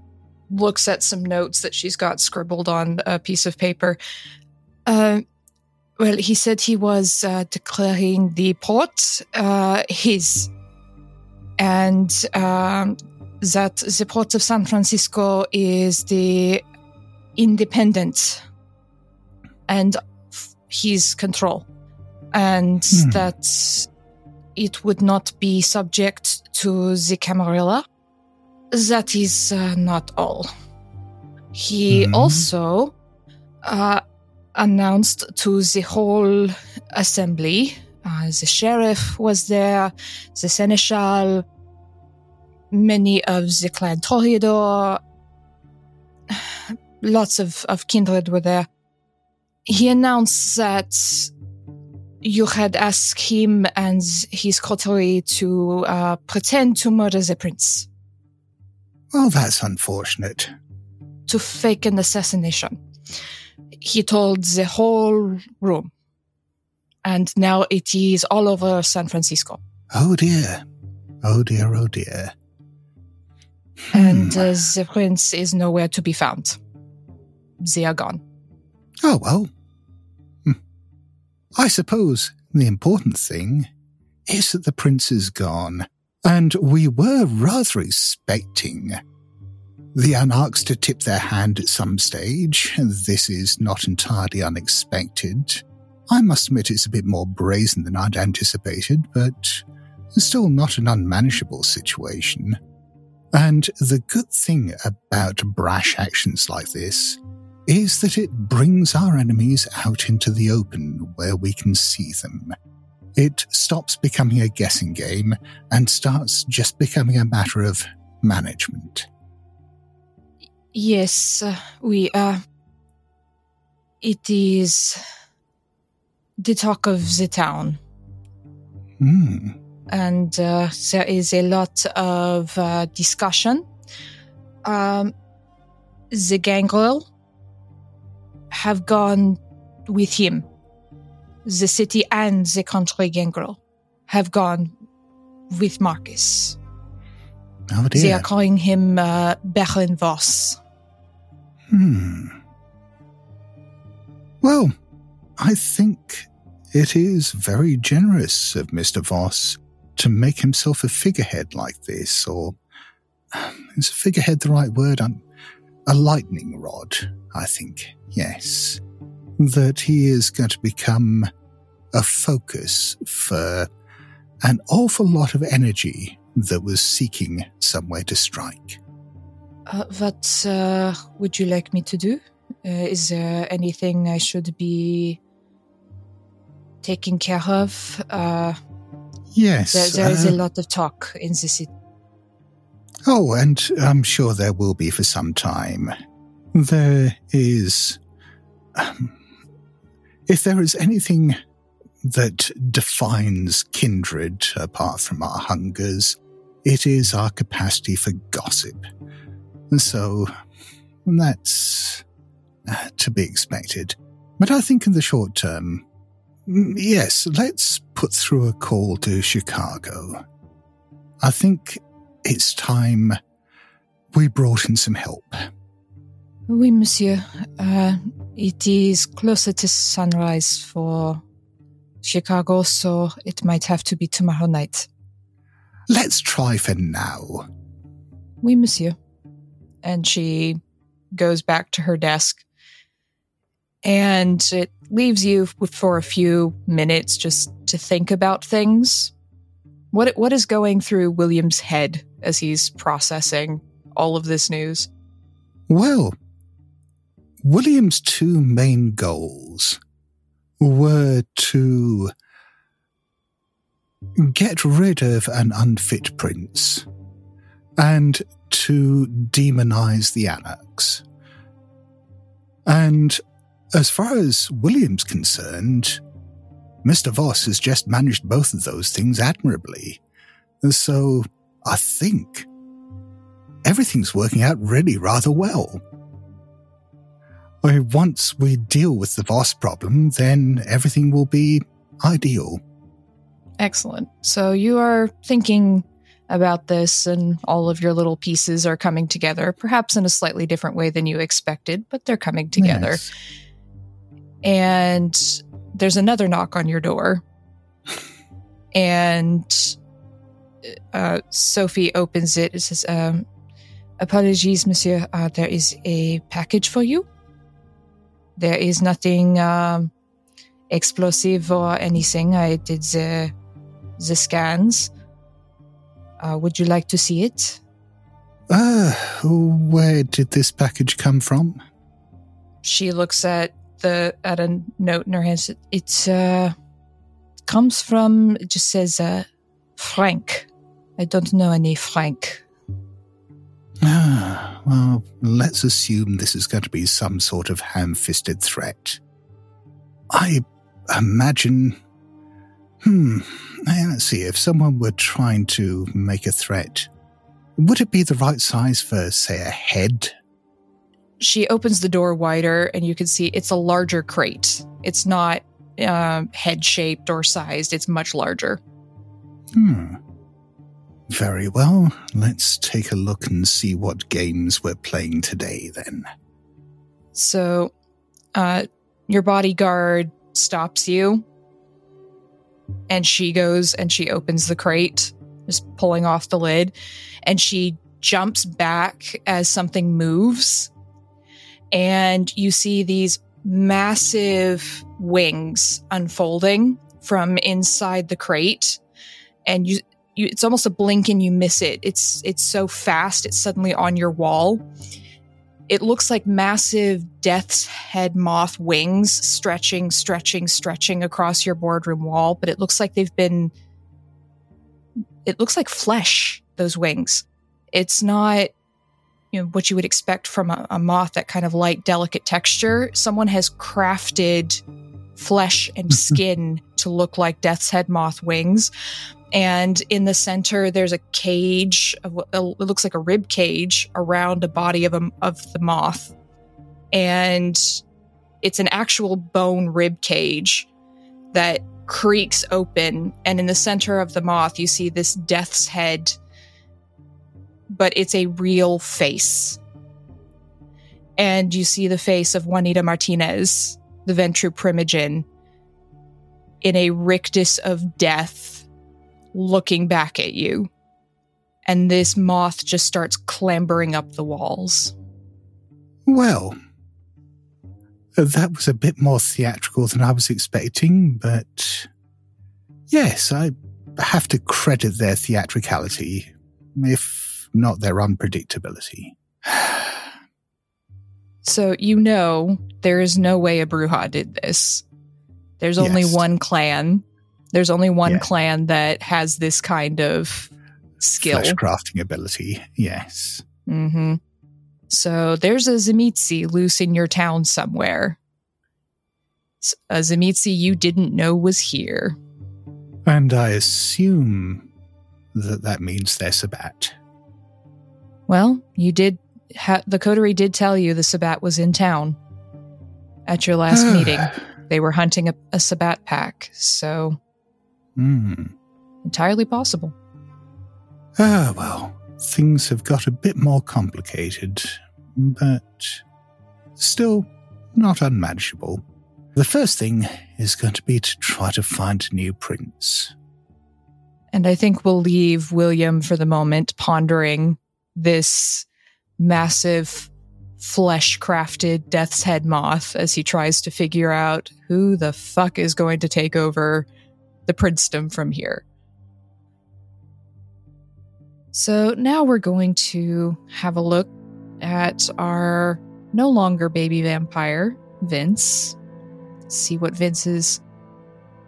looks at some notes that she's got scribbled on a piece of paper. Uh, well, he said he was uh, declaring the port uh, his, and um, that the port of San Francisco is the independent and f- his control, and Hmm. that it would not be subject to the Camarilla. That is uh, not all. He Hmm. also uh, announced to the whole assembly. Uh, the sheriff was there, the seneschal, many of the clan Toreador, lots of, of kindred were there. He announced that you had asked him and his coterie to uh, pretend to murder the prince, Well, that's unfortunate. to fake an assassination. He told the whole room. And now it is all over San Francisco. Oh dear. Oh dear, oh dear. And Hmm. uh, the prince is nowhere to be found. They are gone. Oh, well. I suppose the important thing is that the prince is gone, and we were rather expecting the Anarchs to tip their hand at some stage. This is not entirely unexpected. I must admit it's a bit more brazen than I'd anticipated, but still not an unmanageable situation. And the good thing about brash actions like this is that it brings our enemies out into the open where we can see them. It stops becoming a guessing game and starts just becoming a matter of management. Yes, uh, we uh it is the talk of the town Hmm. and uh, there is a lot of uh, discussion. Um the gangrel have gone with him. The city and the country gangrel have gone with Marcus. Oh They are calling him uh, Baron Voss. Hmm. Well, I think it is very generous of Mr. Voss to make himself a figurehead like this, or is a figurehead the right word? Um, a lightning rod, I think. Yes. That he is going to become a focus for an awful lot of energy that was seeking somewhere to strike. Uh, what uh, would you like me to do? Uh, is there anything I should be taking care of? Uh, Yes. there, there is uh, a lot of talk in the city. Oh, and I'm sure there will be for some time. There is. Um, if there is anything that defines kindred apart from our hungers, it is our capacity for gossip. And so that's uh, to be expected. But I think in the short term, mm, yes, let's put through a call to Chicago. I think it's time we brought in some help. Oui, monsieur. Uh, it is closer to sunrise for Chicago, so it might have to be tomorrow night. Let's try for now. Oui, monsieur. And she goes back to her desk. And it leaves you for a few minutes just to think about things. What what is going through William's head as he's processing all of this news? Well, William's two main goals were to get rid of an unfit prince and to demonize the anarchs. And as far as William's concerned, Mr. Voss has just managed both of those things admirably. So I think everything's working out really rather well. Once we deal with the Voss problem, then everything will be ideal. Excellent. So you are thinking about this, and all of your little pieces are coming together, perhaps in a slightly different way than you expected, but they're coming together. Yes. And there's another knock on your door. and uh, Sophie opens it. It says, um, Apologies, monsieur. Uh, there is a package for you. There is nothing um, explosive or anything. I did the, the scans. Uh, would you like to see it? Uh, where did this package come from? She looks at the at a note in her hand. It uh, comes from. It just says uh, Frank. I don't know any Frank. Ah, well, let's assume this is going to be some sort of ham fisted threat. I imagine. Hmm, let's see, if someone were trying to make a threat, would it be the right size for, say, a head? She opens the door wider, and you can see it's a larger crate. It's not uh, head shaped or sized, it's much larger. Hmm. Very well. Let's take a look and see what games we're playing today then. So, uh, your bodyguard stops you, and she goes and she opens the crate, just pulling off the lid, and she jumps back as something moves, and you see these massive wings unfolding from inside the crate and you you, it's almost a blink and you miss it. It's it's so fast. It's suddenly on your wall. It looks like massive death's head moth wings stretching, stretching, stretching across your boardroom wall, but it looks like they've been it looks like flesh, those wings. It's not you know what you would expect from a, a moth, that kind of light, delicate texture. Someone has crafted flesh and skin to look like death's head moth wings. And in the center there's a cage of, it looks like a rib cage around the body of a, of the moth. And it's an actual bone rib cage that creaks open. And in the center of the moth you see this death's head but it's a real face and you see the face of juanita martinez the ventrue primogen in a rictus of death looking back at you. And this moth just starts clambering up the walls. Well, that was a bit more theatrical than I was expecting, but yes, I have to credit their theatricality, if not their unpredictability. so you know there is no way a Brujah did this. There's only yes. one clan there's only one yeah. clan that has this kind of skill. Flesh crafting ability, yes. Mm-hmm. So there's a Tzimisce loose in your town somewhere. A Tzimisce you didn't know was here. And I assume that that means they're Sabbat. Well, you did. Ha- the coterie did tell you the Sabbat was in town at your last meeting. They were hunting a, a Sabbat pack, so Hmm. Entirely possible. Ah, well, things have got a bit more complicated, but still not unmanageable. The first thing is going to be to try to find a new prince. And I think we'll leave William for the moment pondering this massive flesh crafted death's head moth as he tries to figure out who the fuck is going to take over the princedom from here. So now we're going to have a look at our no longer baby vampire, Vince. See what Vince is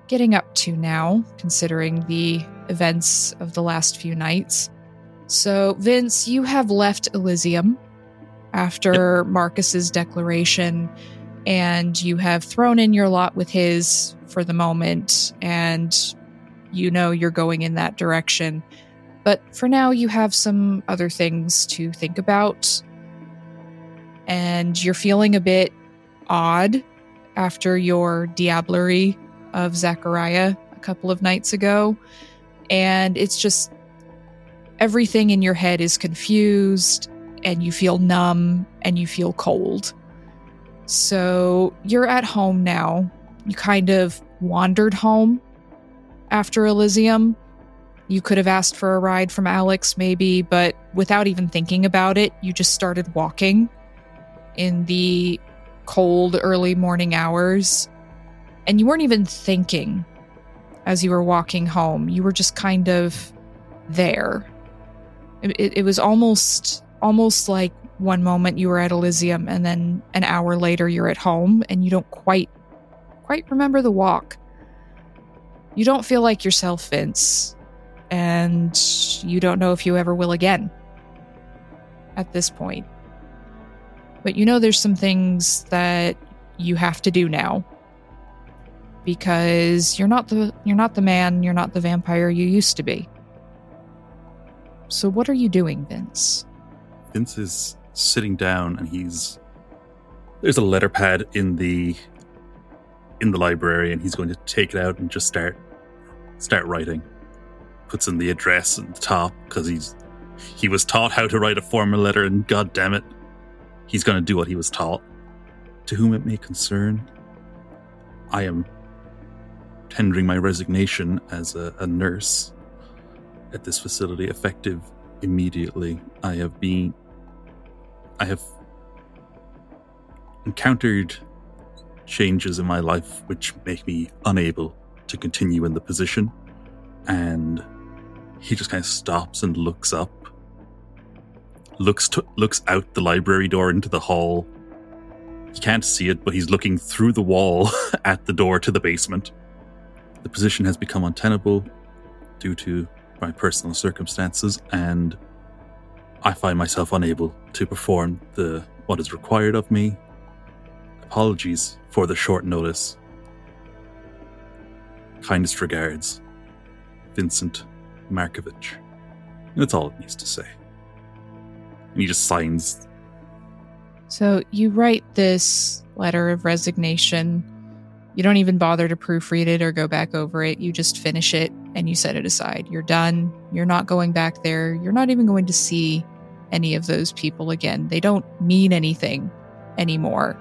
getting up to now, considering the events of the last few nights. So, Vince, you have left Elysium after yep. Marcus's declaration, and you have thrown in your lot with his for the moment, and you know you're going in that direction. But for now, you have some other things to think about. And you're feeling a bit odd after your diablerie of Zachariah a couple of nights ago. And it's just everything in your head is confused and you feel numb and you feel cold. So you're at home now. You kind of wandered home after Elysium. You could have asked for a ride from Alex, maybe, but without even thinking about it, you just started walking in the cold early morning hours. And you weren't even thinking as you were walking home. You were just kind of there. It, it, was almost almost like one moment you were at Elysium and then an hour later you're at home and you don't quite quite remember the walk. You don't feel like yourself, Vince, and you don't know if you ever will again at this point. But you know there's some things that you have to do now because you're not the you're not the man, you're not the vampire you used to be. So what are you doing, Vince? Vince is sitting down and he's there's a letter pad in the in the library and he's going to take it out and just start start writing. Puts in the address at the top because he's he was taught how to write a formal letter and god damn it, he's going to do what he was taught. To whom it may concern, I am tendering my resignation as a, a nurse at this facility effective immediately. I have been I have encountered changes in my life which make me unable to continue in the position. And he just kind of stops and looks up, looks to, looks out the library door into the hall. He can't see it, but he's looking through the wall at the door to the basement. The position has become untenable due to my personal circumstances, and I find myself unable to perform the what is required of me. Apologies for the short notice. Kindest regards, Vincent Markovich. That's all it needs to say. And he just signs. So you write this letter of resignation. You don't even bother to proofread it or go back over it. You just finish it and you set it aside. You're done. You're not going back there. You're not even going to see any of those people again. They don't mean anything anymore.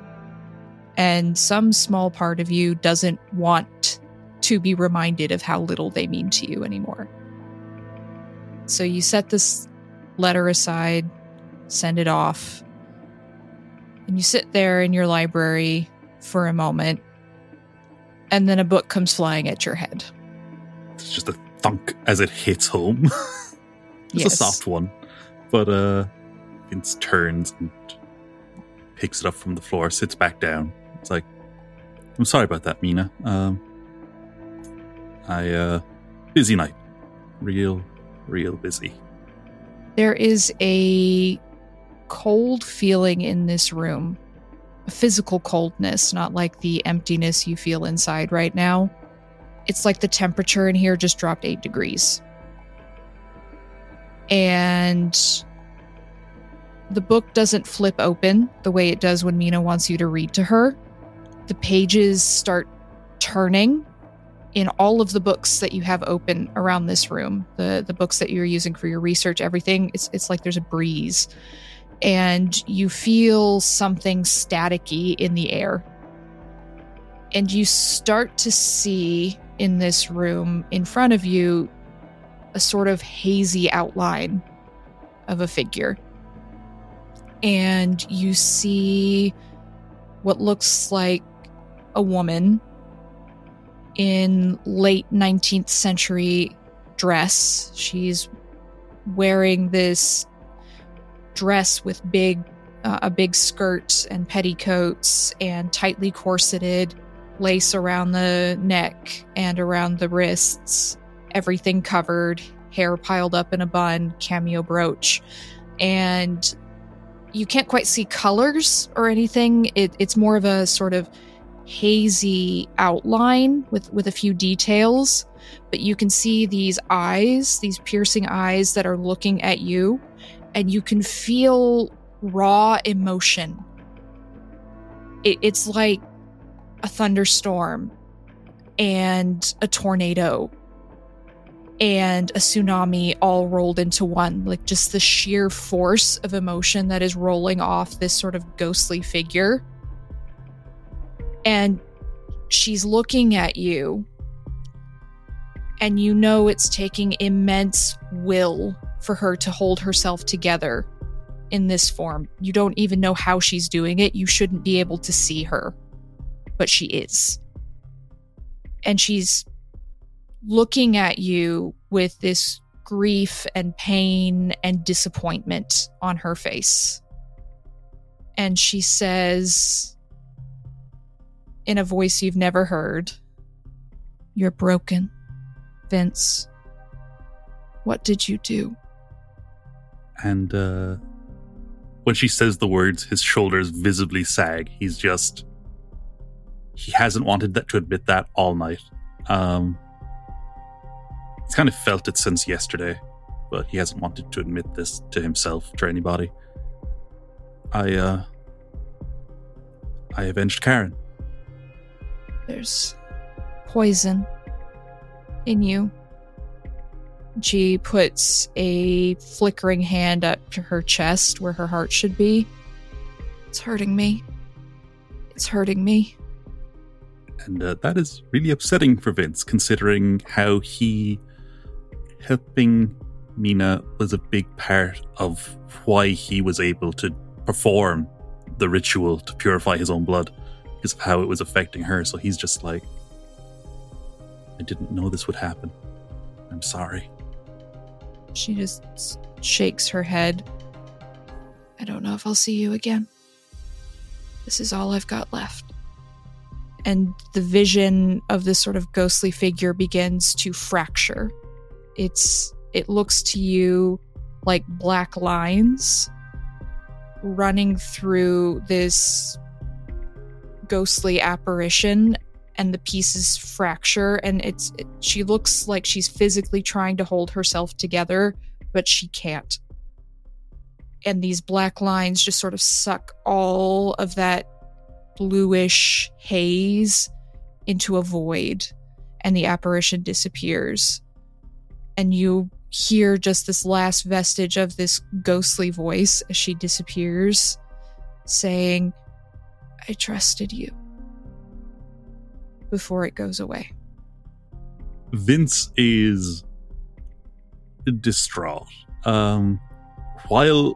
And some small part of you doesn't want to be reminded of how little they mean to you anymore. So you set this letter aside, send it off, and you sit there in your library for a moment, and then a book comes flying at your head. It's just a thunk as it hits home. it's yes. a soft one. But uh Vince turns and picks it up from the floor, sits back down. It's like, I'm sorry about that, Mina. Um, I uh, busy night, real, real busy. There is a cold feeling in this room, a physical coldness, not like the emptiness you feel inside right now. It's like the temperature in here just dropped eight degrees. And the book doesn't flip open the way it does when Mina wants you to read to her. The pages start turning in all of the books that you have open around this room. The the books that you're using for your research, everything, it's it's like there's a breeze. And you feel something staticky in the air. And you start to see in this room in front of you a sort of hazy outline of a figure and you see what looks like a woman in late 19th century dress. She's wearing this dress with big uh, a big skirt and petticoats and tightly corseted lace around the neck and around the wrists, everything covered, hair piled up in a bun, cameo brooch. And you can't quite see colors or anything. It, it's more of a sort of hazy outline with, with a few details, but you can see these eyes, these piercing eyes that are looking at you, and you can feel raw emotion. It, it's like a thunderstorm and a tornado and a tsunami all rolled into one. Like just the sheer force of emotion that is rolling off this sort of ghostly figure. And she's looking at you, and you know it's taking immense will for her to hold herself together in this form. You don't even know how she's doing it. You shouldn't be able to see her, but she is. And she's looking at you with this grief and pain and disappointment on her face. And she says, in a voice you've never heard, You're broken, Vince. What did you do? And uh, when she says the words, his shoulders visibly sag. He's just. He hasn't wanted that to admit that all night. Um, he's kind of felt it since yesterday, but he hasn't wanted to admit this to himself to anybody. I, uh. I avenged Karen. There's poison in you. She puts a flickering hand up to her chest where her heart should be. It's hurting me. It's hurting me. And uh, that is really upsetting for Vince, considering how he helping Mina was a big part of why he was able to perform the ritual to purify his own blood because of how it was affecting her. So he's just like, I didn't know this would happen. I'm sorry. She just shakes her head. I don't know if I'll see you again. This is all I've got left. And the vision of this sort of ghostly figure begins to fracture. It's it looks to you like black lines running through this ghostly apparition and the pieces fracture and it's it, she looks like she's physically trying to hold herself together but she can't and these black lines just sort of suck all of that bluish haze into a void and the apparition disappears and you hear just this last vestige of this ghostly voice as she disappears saying i trusted you before it goes away. Vince is distraught. Um, while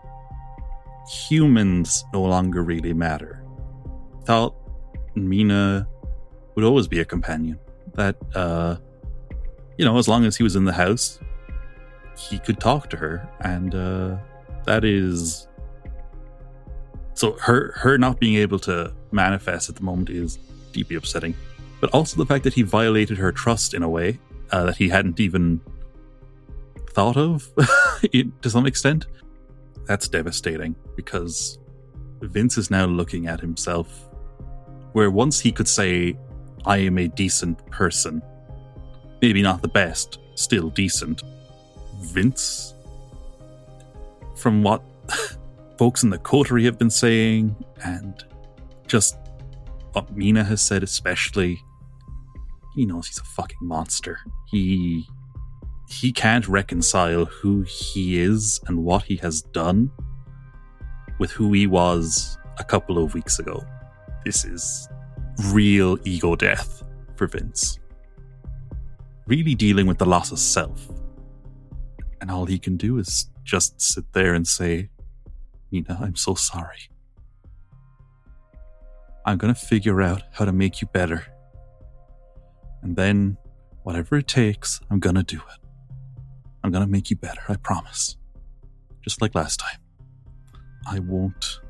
humans no longer really matter, thought Mina would always be a companion. That, uh, you know, as long as he was in the house, he could talk to her, and uh, that is. So her her not being able to manifest at the moment is deeply upsetting but also the fact that he violated her trust in a way uh, that he hadn't even thought of to some extent. That's devastating because Vince is now looking at himself where once he could say, I am a decent person, maybe not the best, still decent. Vince, from what folks in the coterie have been saying, and just what Mina has said, especially, he knows he's a fucking monster. He he can't reconcile who he is and what he has done with who he was a couple of weeks ago. This is real ego death for Vince. Really dealing with the loss of self. And all he can do is just sit there and say, Mina, I'm so sorry. I'm gonna figure out how to make you better. And then, whatever it takes, I'm gonna do it. I'm gonna make you better, I promise. Just like last time. I won't.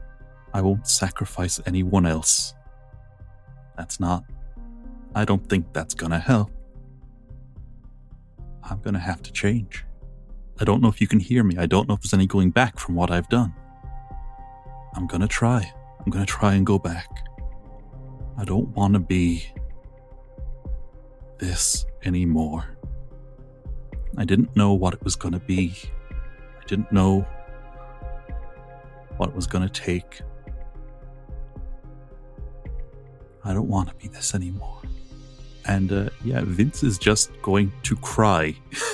I won't sacrifice anyone else. That's not. I don't think that's gonna help. I'm gonna have to change. I don't know if you can hear me. I don't know if there's any going back from what I've done. I'm gonna try. I'm gonna try and go back. I don't want to be this anymore. I didn't know what it was gonna be. I didn't know what it was gonna take. I don't want to be this anymore. And uh, yeah, Vince is just going to cry,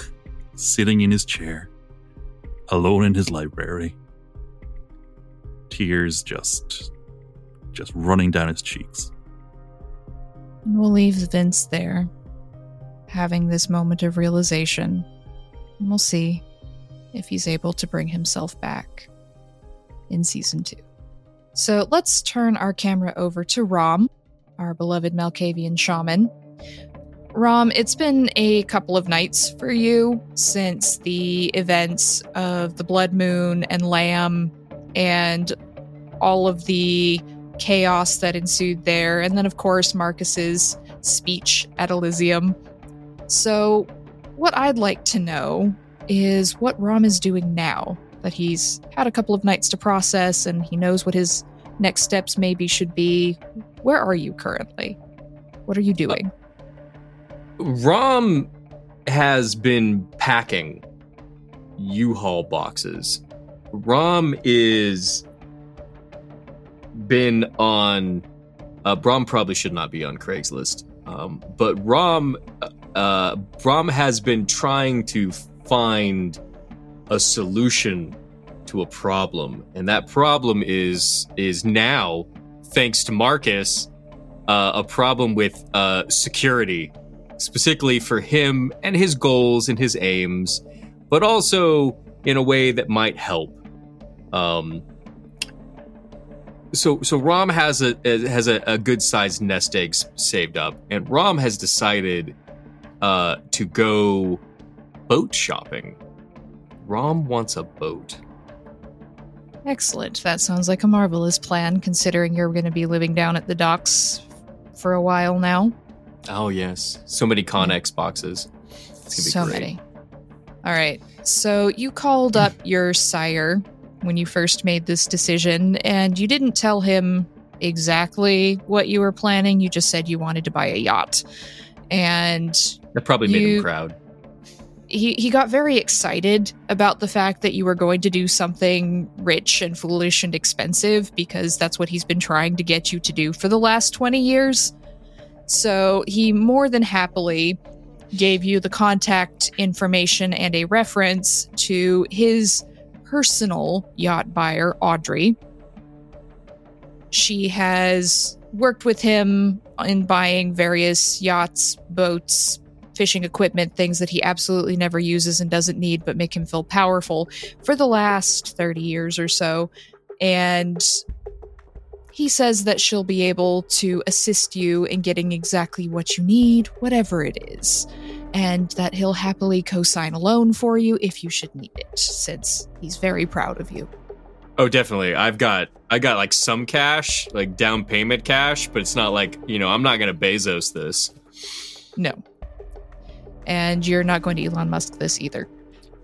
sitting in his chair, alone in his library. Tears just, just running down his cheeks. And we'll leave Vince there, having this moment of realization. And we'll see if he's able to bring himself back in season two. So let's turn our camera over to Rom, our beloved Malkavian shaman. Rom, it's been a couple of nights for you since the events of the Blood Moon and Lamb and all of the chaos that ensued there. And then, of course, Marcus's speech at Elysium. So, what I'd like to know is what Rom is doing now that he's had a couple of nights to process and he knows what his next steps maybe should be. Where are you currently? What are you doing? Rom has been packing U-Haul boxes. Rom is been on. Uh, Brom probably should not be on Craigslist, um, but Rom, uh, Rom has been trying to find a solution to a problem, and that problem is is now, thanks to Marcus, uh, a problem with uh, security, specifically for him and his goals and his aims, but also in a way that might help. Um, so so Rom has a has a, a good sized nest egg saved up, and Rom has decided uh, to go boat shopping. Rom wants a boat. Excellent. That sounds like a marvelous plan, considering you're going to be living down at the docks for a while now. Oh yes, so many Conex boxes. It's gonna be so great. many. All right. So you called up your sire when you first made this decision, and you didn't tell him exactly what you were planning. You just said you wanted to buy a yacht. And That probably made You- him proud. He, he got very excited about the fact that you were going to do something rich and foolish and expensive because that's what he's been trying to get you to do for the last 20 years. So he more than happily gave you the contact information and a reference to his personal yacht buyer, Audrey. She has worked with him in buying various yachts, boats, fishing equipment, things that he absolutely never uses and doesn't need, but make him feel powerful for the last 30 years or so. And he says that she'll be able to assist you in getting exactly what you need, whatever it is. And that he'll happily co sign a loan for you if you should need it, since he's very proud of you. Oh, definitely. I've got I got like some cash, like down payment cash, but it's not like you know I'm not gonna Bezos this. No. And you're not going to Elon Musk this either.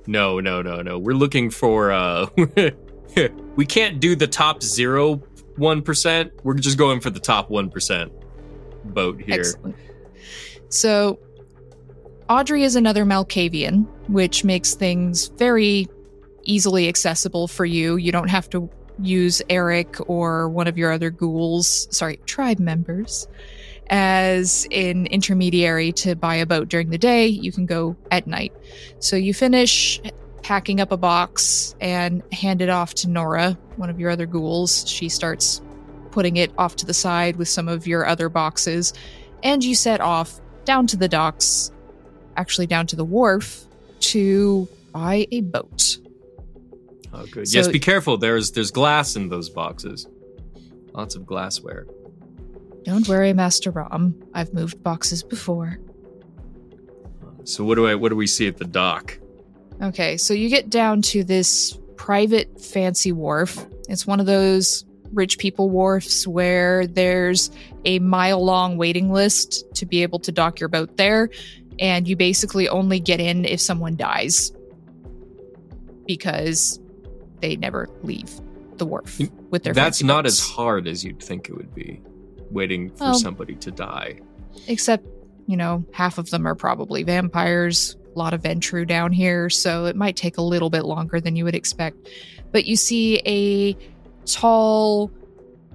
No, no, no, no. We're looking for uh we can't do the top zero one percent. We're just going for the top one percent boat here. Excellent. So, Audrey is another Malkavian, which makes things very easily accessible for you. You don't have to use Eric or one of your other ghouls, sorry, tribe members, as an intermediary to buy a boat during the day. You can go at night. So, you finish packing up a box and hand it off to Nora, one of your other ghouls. She starts putting it off to the side with some of your other boxes and you set off down to the docks, actually down to the wharf, to buy a boat. Oh, good. So- yes, be careful. There's there's glass in those boxes. Lots of glassware. Don't worry, Master Rom. I've moved boxes before. So what do I what do we see at the dock? Okay, so you get down to this private fancy wharf. It's one of those rich people wharfs where there's a mile long waiting list to be able to dock your boat there, and you basically only get in if someone dies because they never leave the wharf with their That's not boats. as hard as you'd think it would be. Waiting for somebody to die. except you know half of them are probably vampires a lot of ventrue down here so it might take a little bit longer than you would expect but you see a tall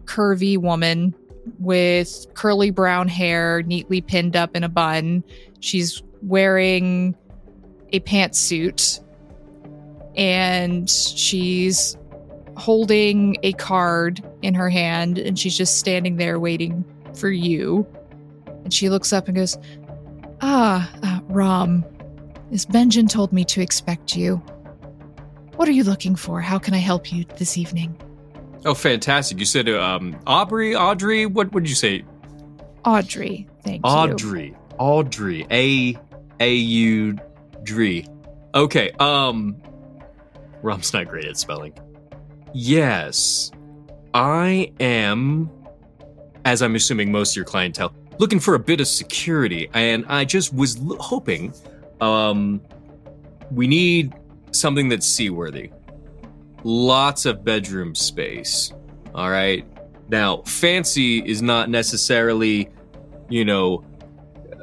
curvy woman with curly brown hair neatly pinned up in a bun she's wearing a pantsuit and she's holding a card in her hand and she's just standing there waiting for you and she looks up and goes, Ah, uh, Rom, Miss Benjamin told me to expect you. What are you looking for? How can I help you this evening? Oh, fantastic! You said um, Aubrey, Audrey. What would you say? Audrey, thank you. Audrey, Audrey, A A U Dree. Okay. Um, Rom's not great at spelling. Yes, I am. As I'm assuming most of your clientele, looking for a bit of security, and I just was l- hoping, um, we need something that's seaworthy. Lots of bedroom space. All right. Now, fancy is not necessarily, you know,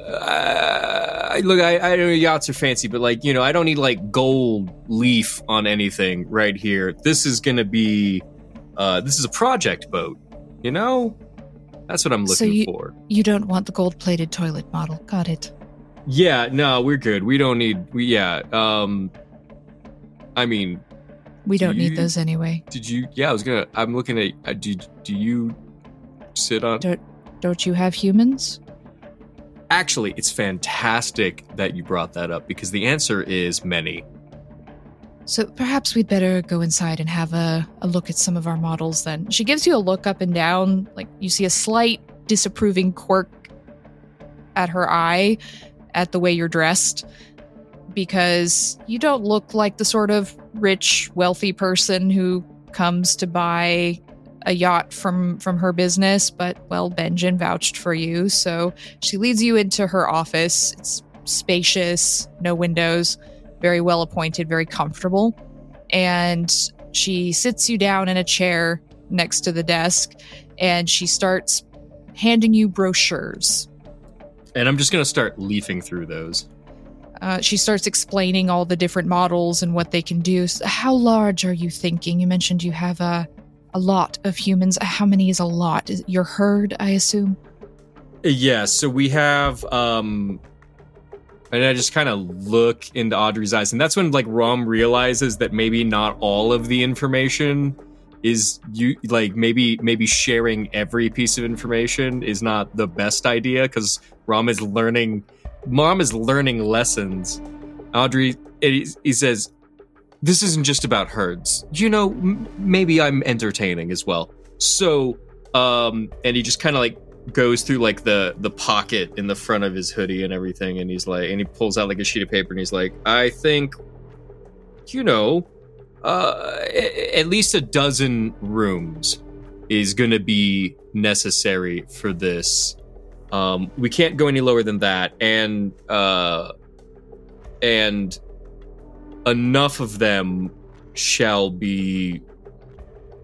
uh, look, I, I know yachts are fancy, but like, you know, I don't need like gold leaf on anything right here. This is going to be, uh, this is a project boat, you know? That's what I'm So looking you- for. You don't want the gold plated toilet model. Got it. Yeah, no, we're good. We don't need, we, yeah. Um, I mean, We Do don't you- need those anyway. did you, yeah, I was gonna, I'm looking at, uh, do, do you sit on, Don't don't you have humans? Actually, it's fantastic that you brought that up because the answer is many. So perhaps we'd better go inside and have a, a look at some of our models then. She gives you a look up and down, like you see a slight disapproving quirk at her eye at the way you're dressed because you don't look like the sort of rich, wealthy person who comes to buy a yacht from from her business, but well, Benjamin vouched for you, so she leads you into her office. It's spacious, no windows, very well appointed, very comfortable. And she sits you down in a chair next to the desk and she starts handing you brochures. And I'm just going to start leafing through those. Uh, she starts explaining all the different models and what they can do. So how large are you thinking? You mentioned you have a, a lot of humans. How many is a lot? Is your herd, I assume? Yeah, so we have um and I just kind of look into Audrey's eyes and that's when like Rom realizes that maybe not all of the information is you like maybe maybe sharing every piece of information is not the best idea cuz Rom is learning Mom is learning lessons. Audrey he he says this isn't just about herds. You know, m- maybe I'm entertaining as well. So um and he just kind of like goes through like the the pocket in the front of his hoodie and everything and he's like and he pulls out like a sheet of paper and he's like i think you know uh at least a dozen rooms is gonna be necessary for this. Um we can't go any lower than that and uh and enough of them shall be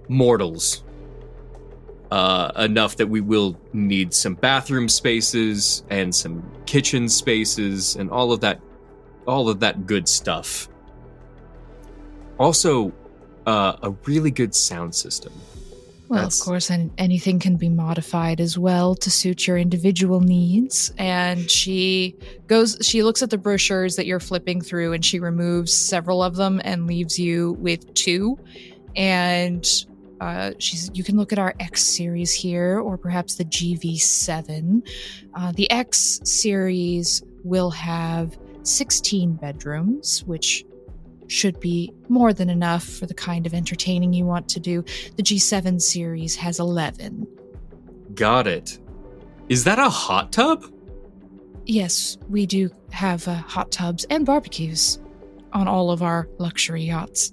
mortals uh, enough that we will need some bathroom spaces and some kitchen spaces and all of that all of that good stuff also uh, a really good sound system Well, That's- of course, and anything can be modified as well to suit your individual needs. And she goes, she looks at the brochures that you're flipping through and she removes several of them and leaves you with two. And uh, she's, you can look at our X series here or perhaps the GV7. Uh, the X series will have 16 bedrooms, which should be more than enough for the kind of entertaining you want to do. The G7 series has 11. Got it. Is that a hot tub? Yes, we do have uh, hot tubs and barbecues on all of our luxury yachts.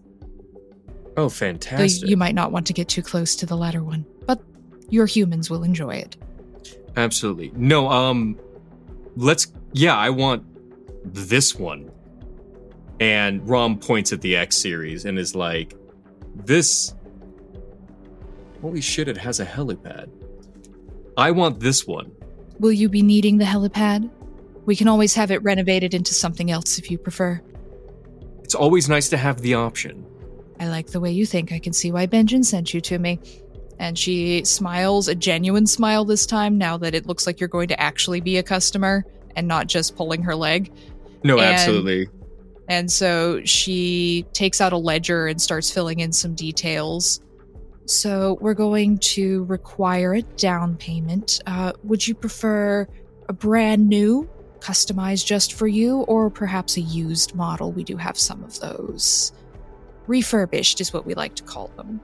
Oh, Though fantastic. you might not want to get too close to the latter one, but your humans will enjoy it. Absolutely. No, um let's yeah, I want this one. And Rom points at the X series and is like, this Holy shit, it has a helipad. I want this one. Will you be needing the helipad? We can always have it renovated into something else if you prefer. It's always nice to have the option. I like the way you think. I can see why Benjamin sent you to me. And she smiles, a genuine smile this time, now that it looks like you're going to actually be a customer and not just pulling her leg. No, And- absolutely. And so she takes out a ledger and starts filling in some details. So we're going to require a down payment. Uh, would you prefer a brand new, customized just for you, or perhaps a used model? We do have some of those. Refurbished is what we like to call them.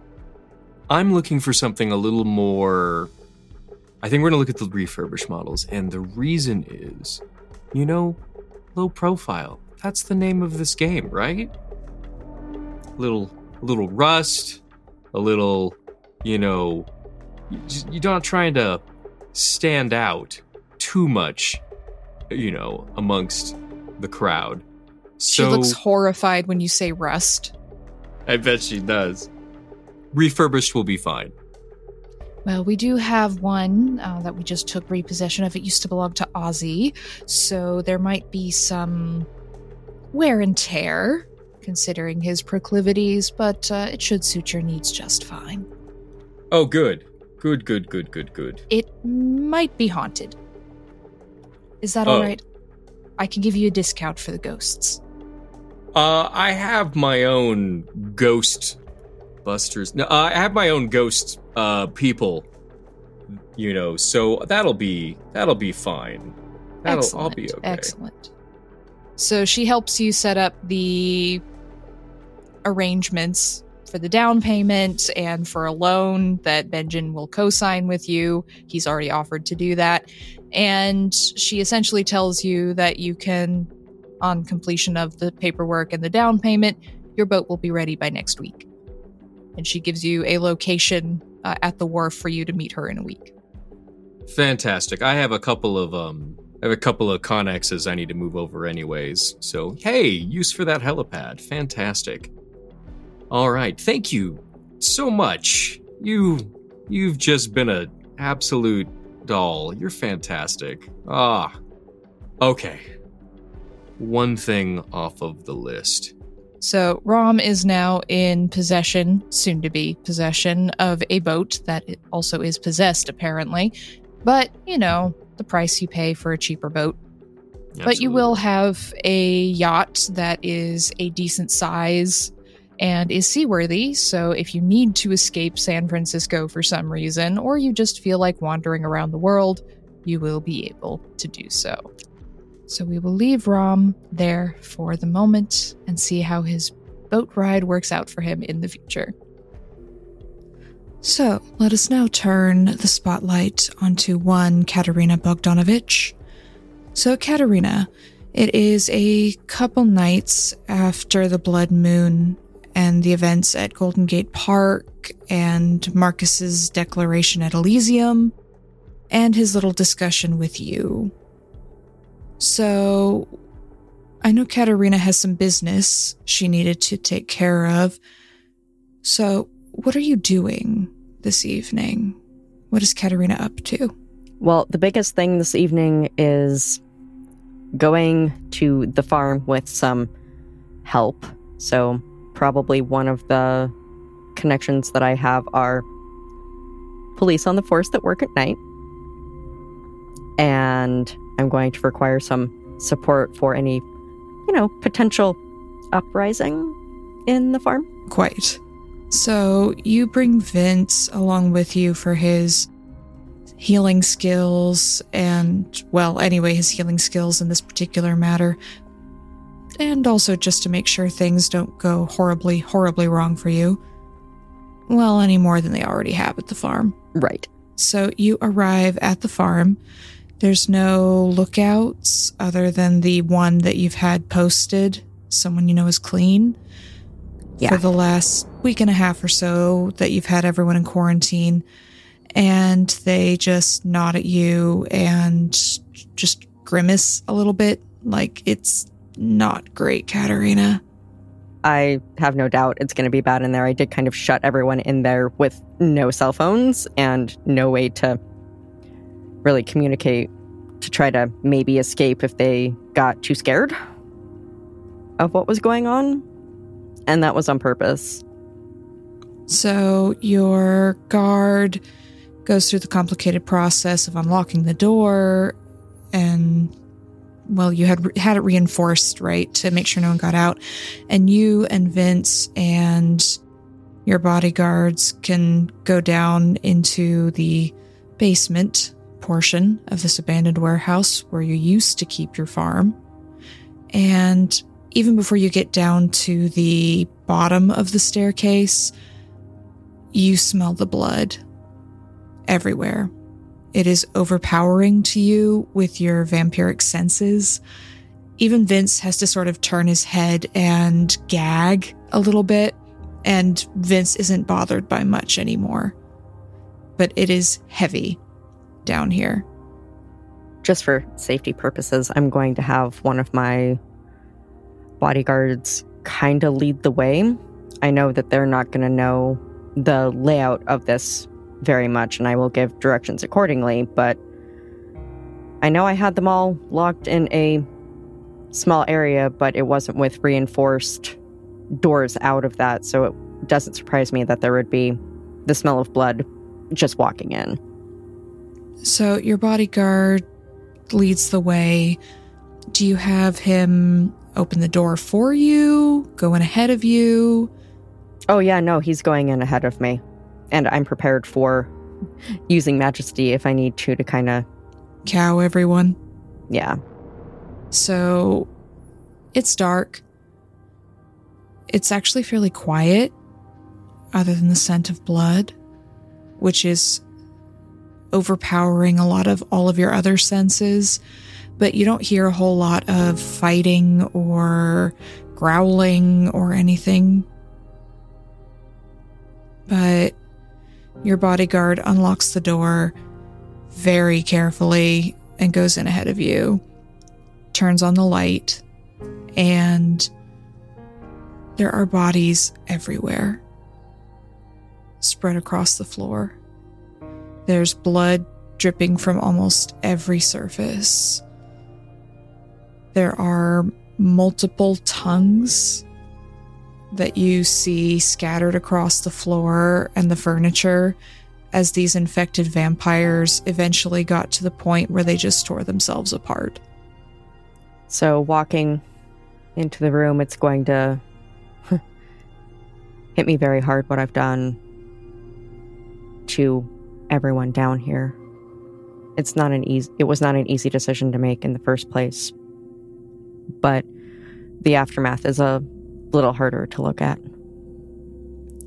I'm looking for something a little more. I think we're going to look at the refurbished models. And the reason is, you know, low profile. That's the name of this game, right? Little, little rust, a little, you know, you're not trying to stand out too much, you know, amongst the crowd. She looks horrified when you say rust. I bet she does. Refurbished will be fine. Well, we do have one uh, that we just took repossession of. It used to belong to Ozzy, so there might be some wear and tear, considering his proclivities, but uh, it should suit your needs just fine. Oh, good. Good, good, good, good, good. It might be haunted. Is that Oh. all right? I can give you a discount for the ghosts. Uh, I have my own ghost busters. No, uh, I have my own ghost uh people. You know, so that'll be that'll be fine. That'll excellent. I'll be okay. Excellent. So she helps you set up the arrangements for the down payment and for a loan that Benjamin will co-sign with you. He's already offered to do that. And she essentially tells you that you can on completion of the paperwork and the down payment, your boat will be ready by next week. And she gives you a location uh, at the wharf for you to meet her in a week. Fantastic. I have a couple of um I have a couple of conexes I need to move over anyways. So hey, use for that helipad. Fantastic. All right. Thank you so much. You you've just been a absolute doll. You're fantastic. Ah. Okay. One thing off of the list. So Rom is now in possession, soon to be possession, of a boat that also is possessed, apparently. But, you know, the price you pay for a cheaper boat. But you will have a yacht that is a decent size and is seaworthy. So if you need to escape San Francisco for some reason, or you just feel like wandering around the world, you will be able to do so. So we will leave Rom there for the moment and see how his boat ride works out for him in the future. So let us now turn the spotlight onto one Katerina Bogdanovich. So, Katerina, it is a couple nights after the blood moon and the events at Golden Gate Park and Marcus's declaration at Elysium and his little discussion with you. So, I know Katerina has some business she needed to take care of. So, what are you doing this evening? What is Katerina up to? Well, the biggest thing this evening is going to the farm with some help. So, probably one of the connections that I have are police on the force that work at night. And I'm going to require some support for any, you know, potential uprising in the farm. Quite. So you bring Vince along with you for his healing skills and, well, anyway, his healing skills in this particular matter. and also just to make sure things don't go horribly, horribly wrong for you. Well, any more than they already have at the farm. Right. So you arrive at the farm. There's no lookouts other than the one that you've had posted, someone you know is clean. Yeah. For the last week and a half or so that you've had everyone in quarantine. And they just nod at you and just grimace a little bit like it's not great, Katerina. I have no doubt it's going to be bad in there. I did kind of shut everyone in there with no cell phones and no way to really communicate to try to maybe escape if they got too scared of what was going on. And that was on purpose. So your guard goes through the complicated process of unlocking the door and well you had had it reinforced right to make sure no one got out and you and Vince and your bodyguards can go down into the basement portion of this abandoned warehouse where you used to keep your farm and even before you get down to the bottom of the staircase you smell the blood everywhere. It is overpowering to you with your vampiric senses. Even Vince has to sort of turn his head and gag a little bit, and Vince isn't bothered by much anymore. But it is heavy down here. Just for safety purposes, I'm going to have one of my bodyguards kind of lead the way. I know that they're not going to know the layout of this very much, and I will give directions accordingly, but I know I had them all locked in a small area, but it wasn't with reinforced doors out of that, so it doesn't surprise me that there would be the smell of blood just walking in. So your bodyguard leads the way. Do you have him open the door for you, go in ahead of you? Oh, yeah, no, he's going in ahead of me. And I'm prepared for using majesty if I need to to kind of, Cow everyone. yeah. So it's dark. It's actually fairly quiet, other than the scent of blood, which is overpowering a lot of all of your other senses. But you don't hear a whole lot of fighting or growling or anything. But your bodyguard unlocks the door very carefully and goes in ahead of you turns on the light, and there are bodies everywhere spread across the floor. There's blood dripping from almost every surface. There are multiple tongues that you see scattered across the floor and the furniture as these infected vampires eventually got to the point where they just tore themselves apart. So walking into the room, it's going to hit me very hard what I've done to everyone down here. It's not an easy it was not an easy decision to make in the first place. But the aftermath is a little harder to look at.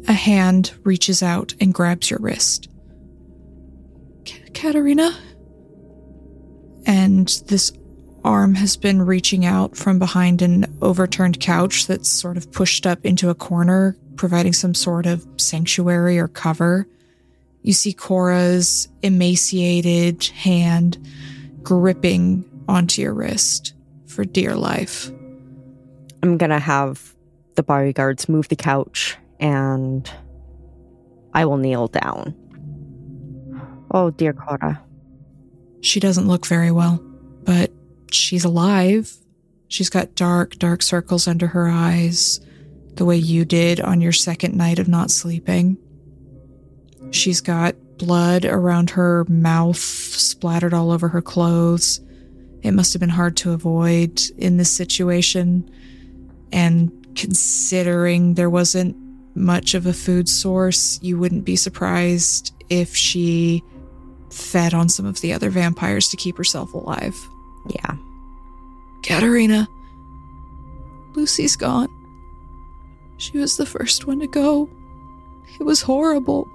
A hand reaches out and grabs your wrist. Ka- Katerina? And this arm has been reaching out from behind an overturned couch that's sort of pushed up into a corner, providing some sort of sanctuary or cover. You see Cora's emaciated hand gripping onto your wrist for dear life. I'm gonna have the bodyguards move the couch and I will kneel down. Oh, dear Cora. She doesn't look very well, but she's alive. She's got dark, dark circles under her eyes, the way you did on your second night of not sleeping. She's got blood around her mouth, splattered all over her clothes. It must have been hard to avoid in this situation. And considering there wasn't much of a food source, you wouldn't be surprised if she fed on some of the other vampires to keep herself alive. Yeah. Katerina, Lucy's gone. She was the first one to go. It was horrible.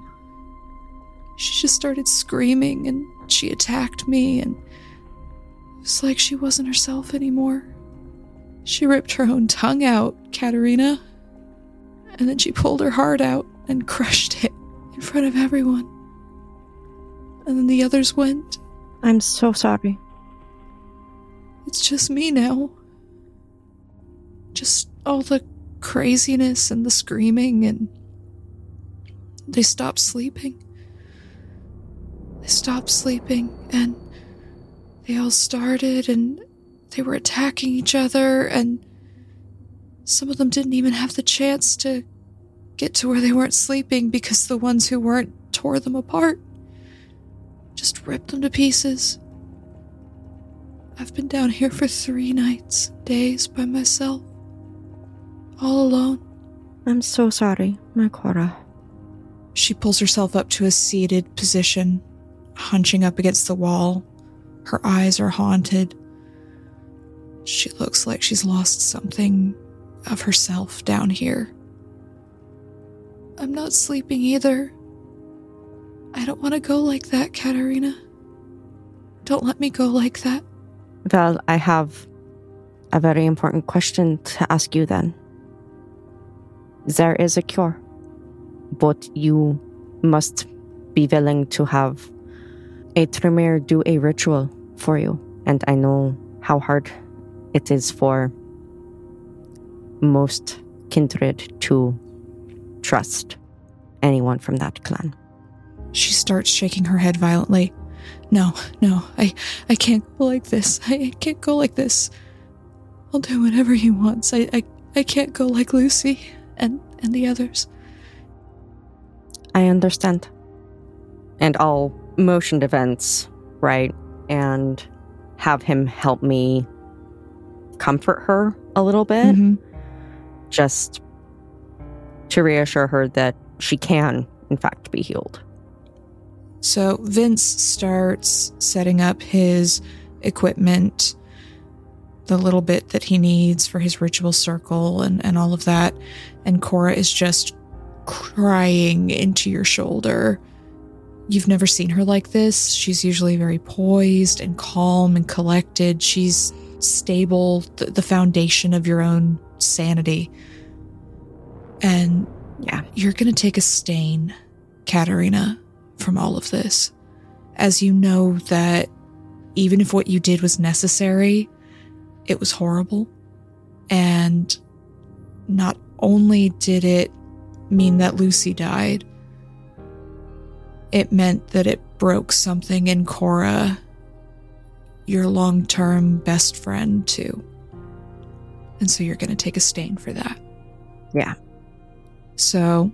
She just started screaming and she attacked me, and it was like she wasn't herself anymore. She ripped her own tongue out, Katerina, and then she pulled her heart out and crushed it in front of everyone. And then the others went. I'm so sorry. It's just me now. Just all the craziness and the screaming, and they stopped sleeping. Stopped sleeping, and they all started, and they were attacking each other, and some of them didn't even have the chance to get to where they weren't sleeping because the ones who weren't tore them apart. Just ripped them to pieces. I've been down here for three nights, days by myself. All alone. I'm so sorry, my Cora. She pulls herself up to a seated position, hunching up against the wall. Her eyes are haunted. She looks like she's lost something of herself down here. I'm not sleeping either. I don't want to go like that, Katerina. Don't let me go like that. Well, I have a very important question to ask you then. There is a cure, but you must be willing to have a Tremere do a ritual for you. And I know how hard it is for most kindred to trust anyone from that clan. She starts shaking her head violently. No, no, I I can't go like this. I, I can't go like this. I'll do whatever he wants. I, I I can't go like Lucy and and the others. I understand. And I'll motion events, right? And have him help me comfort her a little bit. Mhm. Just to reassure her that she can, in fact, be healed. So Vince starts setting up his equipment, the little bit that he needs for his ritual circle and, and all of that. And Cora is just crying into your shoulder. You've never seen her like this. She's usually very poised and calm and collected. She's stable, the, the foundation of your own sanity. And Yeah. you're going to take a stain, Katerina, from all of this. As you know that even if what you did was necessary, it was horrible. And not only did it mean that Lucy died, it meant that it broke something in Cora, your long term best friend, too. And so you're going to take a stain for that. Yeah. So,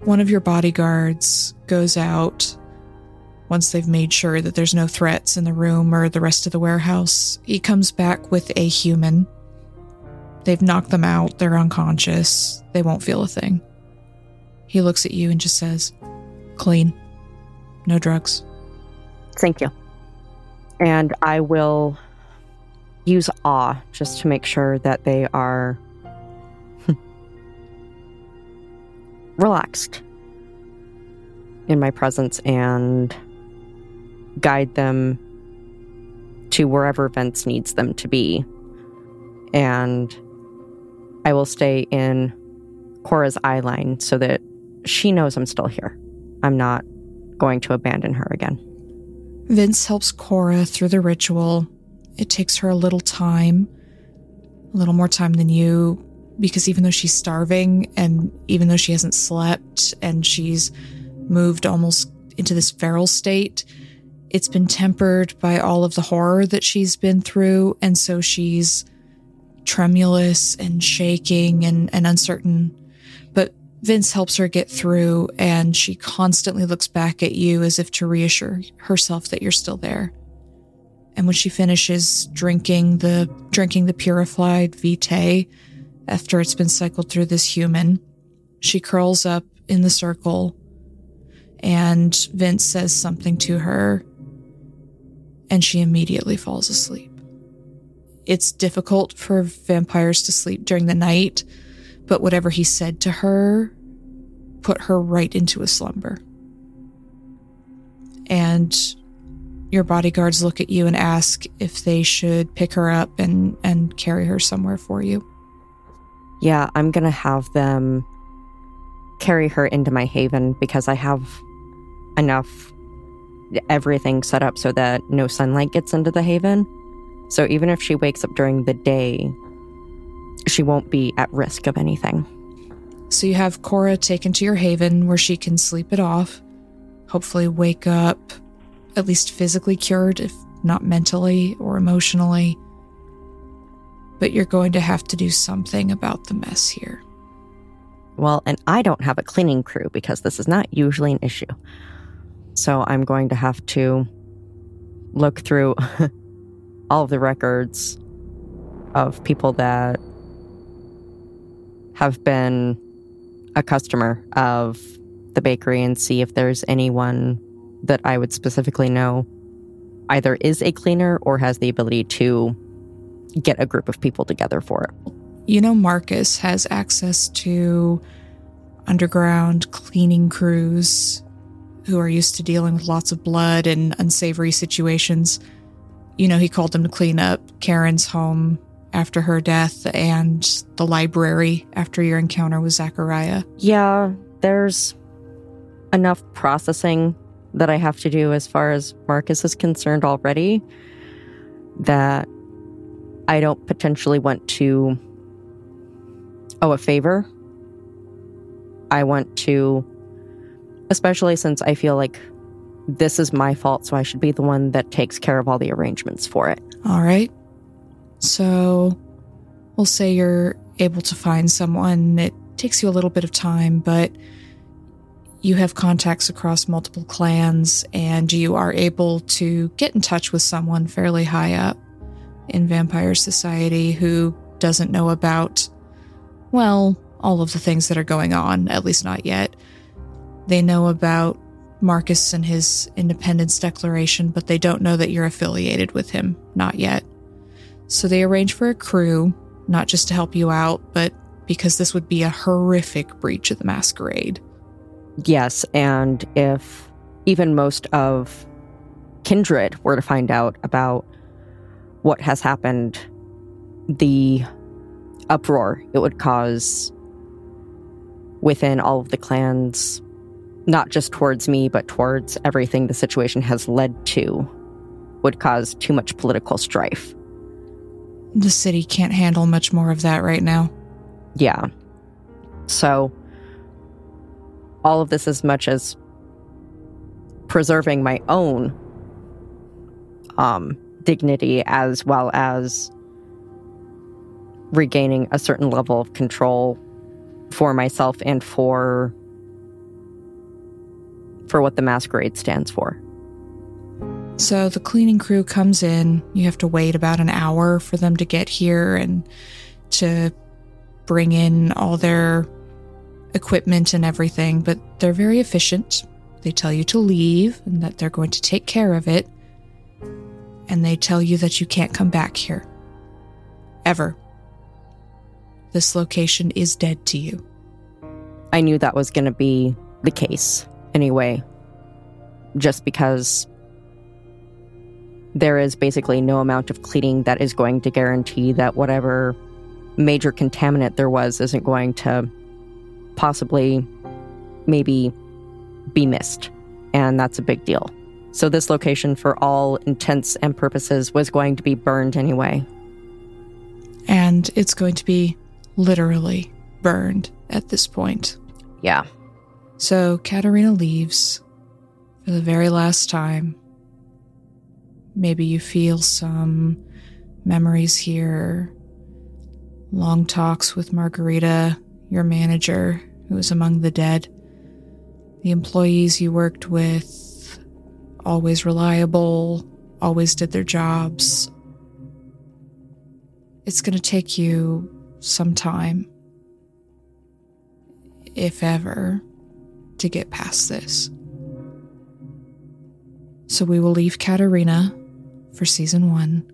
one of your bodyguards goes out once they've made sure that there's no threats in the room or the rest of the warehouse. He comes back with a human. They've knocked them out, they're unconscious, they won't feel a thing. He looks at you and just says, Clean. No drugs. Thank you. And I will use awe just to make sure that they are relaxed in my presence and guide them to wherever Vince needs them to be. And I will stay in Cora's eye line so that she knows I'm still here. I'm not going to abandon her again. Vince helps Cora through the ritual. It takes her a little time, a little more time than you, because even though she's starving and even though she hasn't slept and she's moved almost into this feral state, it's been tempered by all of the horror that she's been through. And so she's tremulous and shaking and, and uncertain. Vince helps her get through, and she constantly looks back at you as if to reassure herself that you're still there. And when she finishes drinking the drinking the purified vitae after it's been cycled through this human, she curls up in the circle and Vince says something to her and she immediately falls asleep. it's difficult for vampires to sleep during the night, but whatever he said to her put her right into a slumber. And your bodyguards look at you and ask if they should pick her up and, and carry her somewhere for you. Yeah, I'm going to have them carry her into my haven because I have enough everything set up so that no sunlight gets into the haven. So even if she wakes up during the day, she won't be at risk of anything. So you have Cora taken to your haven where she can sleep it off, hopefully wake up at least physically cured, if not mentally or emotionally. But you're going to have to do something about the mess here. Well, and I don't have a cleaning crew because this is not usually an issue. So I'm going to have to look through all of the records of people that have been a customer of the bakery and see if there's anyone that I would specifically know either is a cleaner or has the ability to get a group of people together for it. You know, Marcus has access to underground cleaning crews who are used to dealing with lots of blood and unsavory situations. You know, he called them to clean up Karen's home after her death and the library after your encounter with Zachariah. Yeah, there's enough processing that I have to do as far as Marcus is concerned already that I don't potentially want to owe a favor. I want to, especially since I feel like this is my fault, so I should be the one that takes care of all the arrangements for it. All right. So we'll say you're able to find someone. It takes you a little bit of time, but you have contacts across multiple clans and you are able to get in touch with someone fairly high up in Vampire Society who doesn't know about, well, all of the things that are going on, at least not yet. They know about Marcus and his independence declaration, but they don't know that you're affiliated with him, not yet. So they arrange for a crew, not just to help you out, but because this would be a horrific breach of the masquerade. Yes, and if even most of Kindred were to find out about what has happened, the uproar it would cause within all of the clans, not just towards me, but towards everything the situation has led to, would cause too much political strife. The city can't handle much more of that right now. Yeah. So, all of this as much as preserving my own um, dignity as well as regaining a certain level of control for myself and for for what the masquerade stands for. So the cleaning crew comes in. You have to wait about an hour for them to get here and to bring in all their equipment and everything, but they're very efficient. They tell you to leave and that they're going to take care of it. And they tell you that you can't come back here. Ever. This location is dead to you. I knew that was going to be the case anyway, just because there is basically no amount of cleaning that is going to guarantee that whatever major contaminant there was isn't going to possibly maybe be missed. And that's a big deal. So, this location, for all intents and purposes, was going to be burned anyway. And it's going to be literally burned at this point. Yeah. So, Katerina leaves for the very last time. Maybe you feel some memories here, long talks with Margarita your manager who was among the dead, the employees you worked with, always reliable, always did their jobs. It's going to take you some time, if ever, to get past this. So we will leave Katerina for season one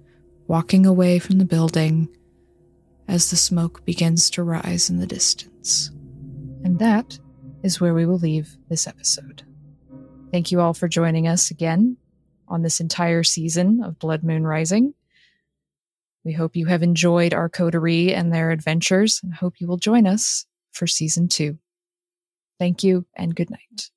walking away from the building as the smoke begins to rise in the distance. And that is where we will leave this episode. Thank you all for joining us again on this entire season of Blood Moon Rising. We hope you have enjoyed our coterie and their adventures and hope you will join us for season two. Thank you and good night.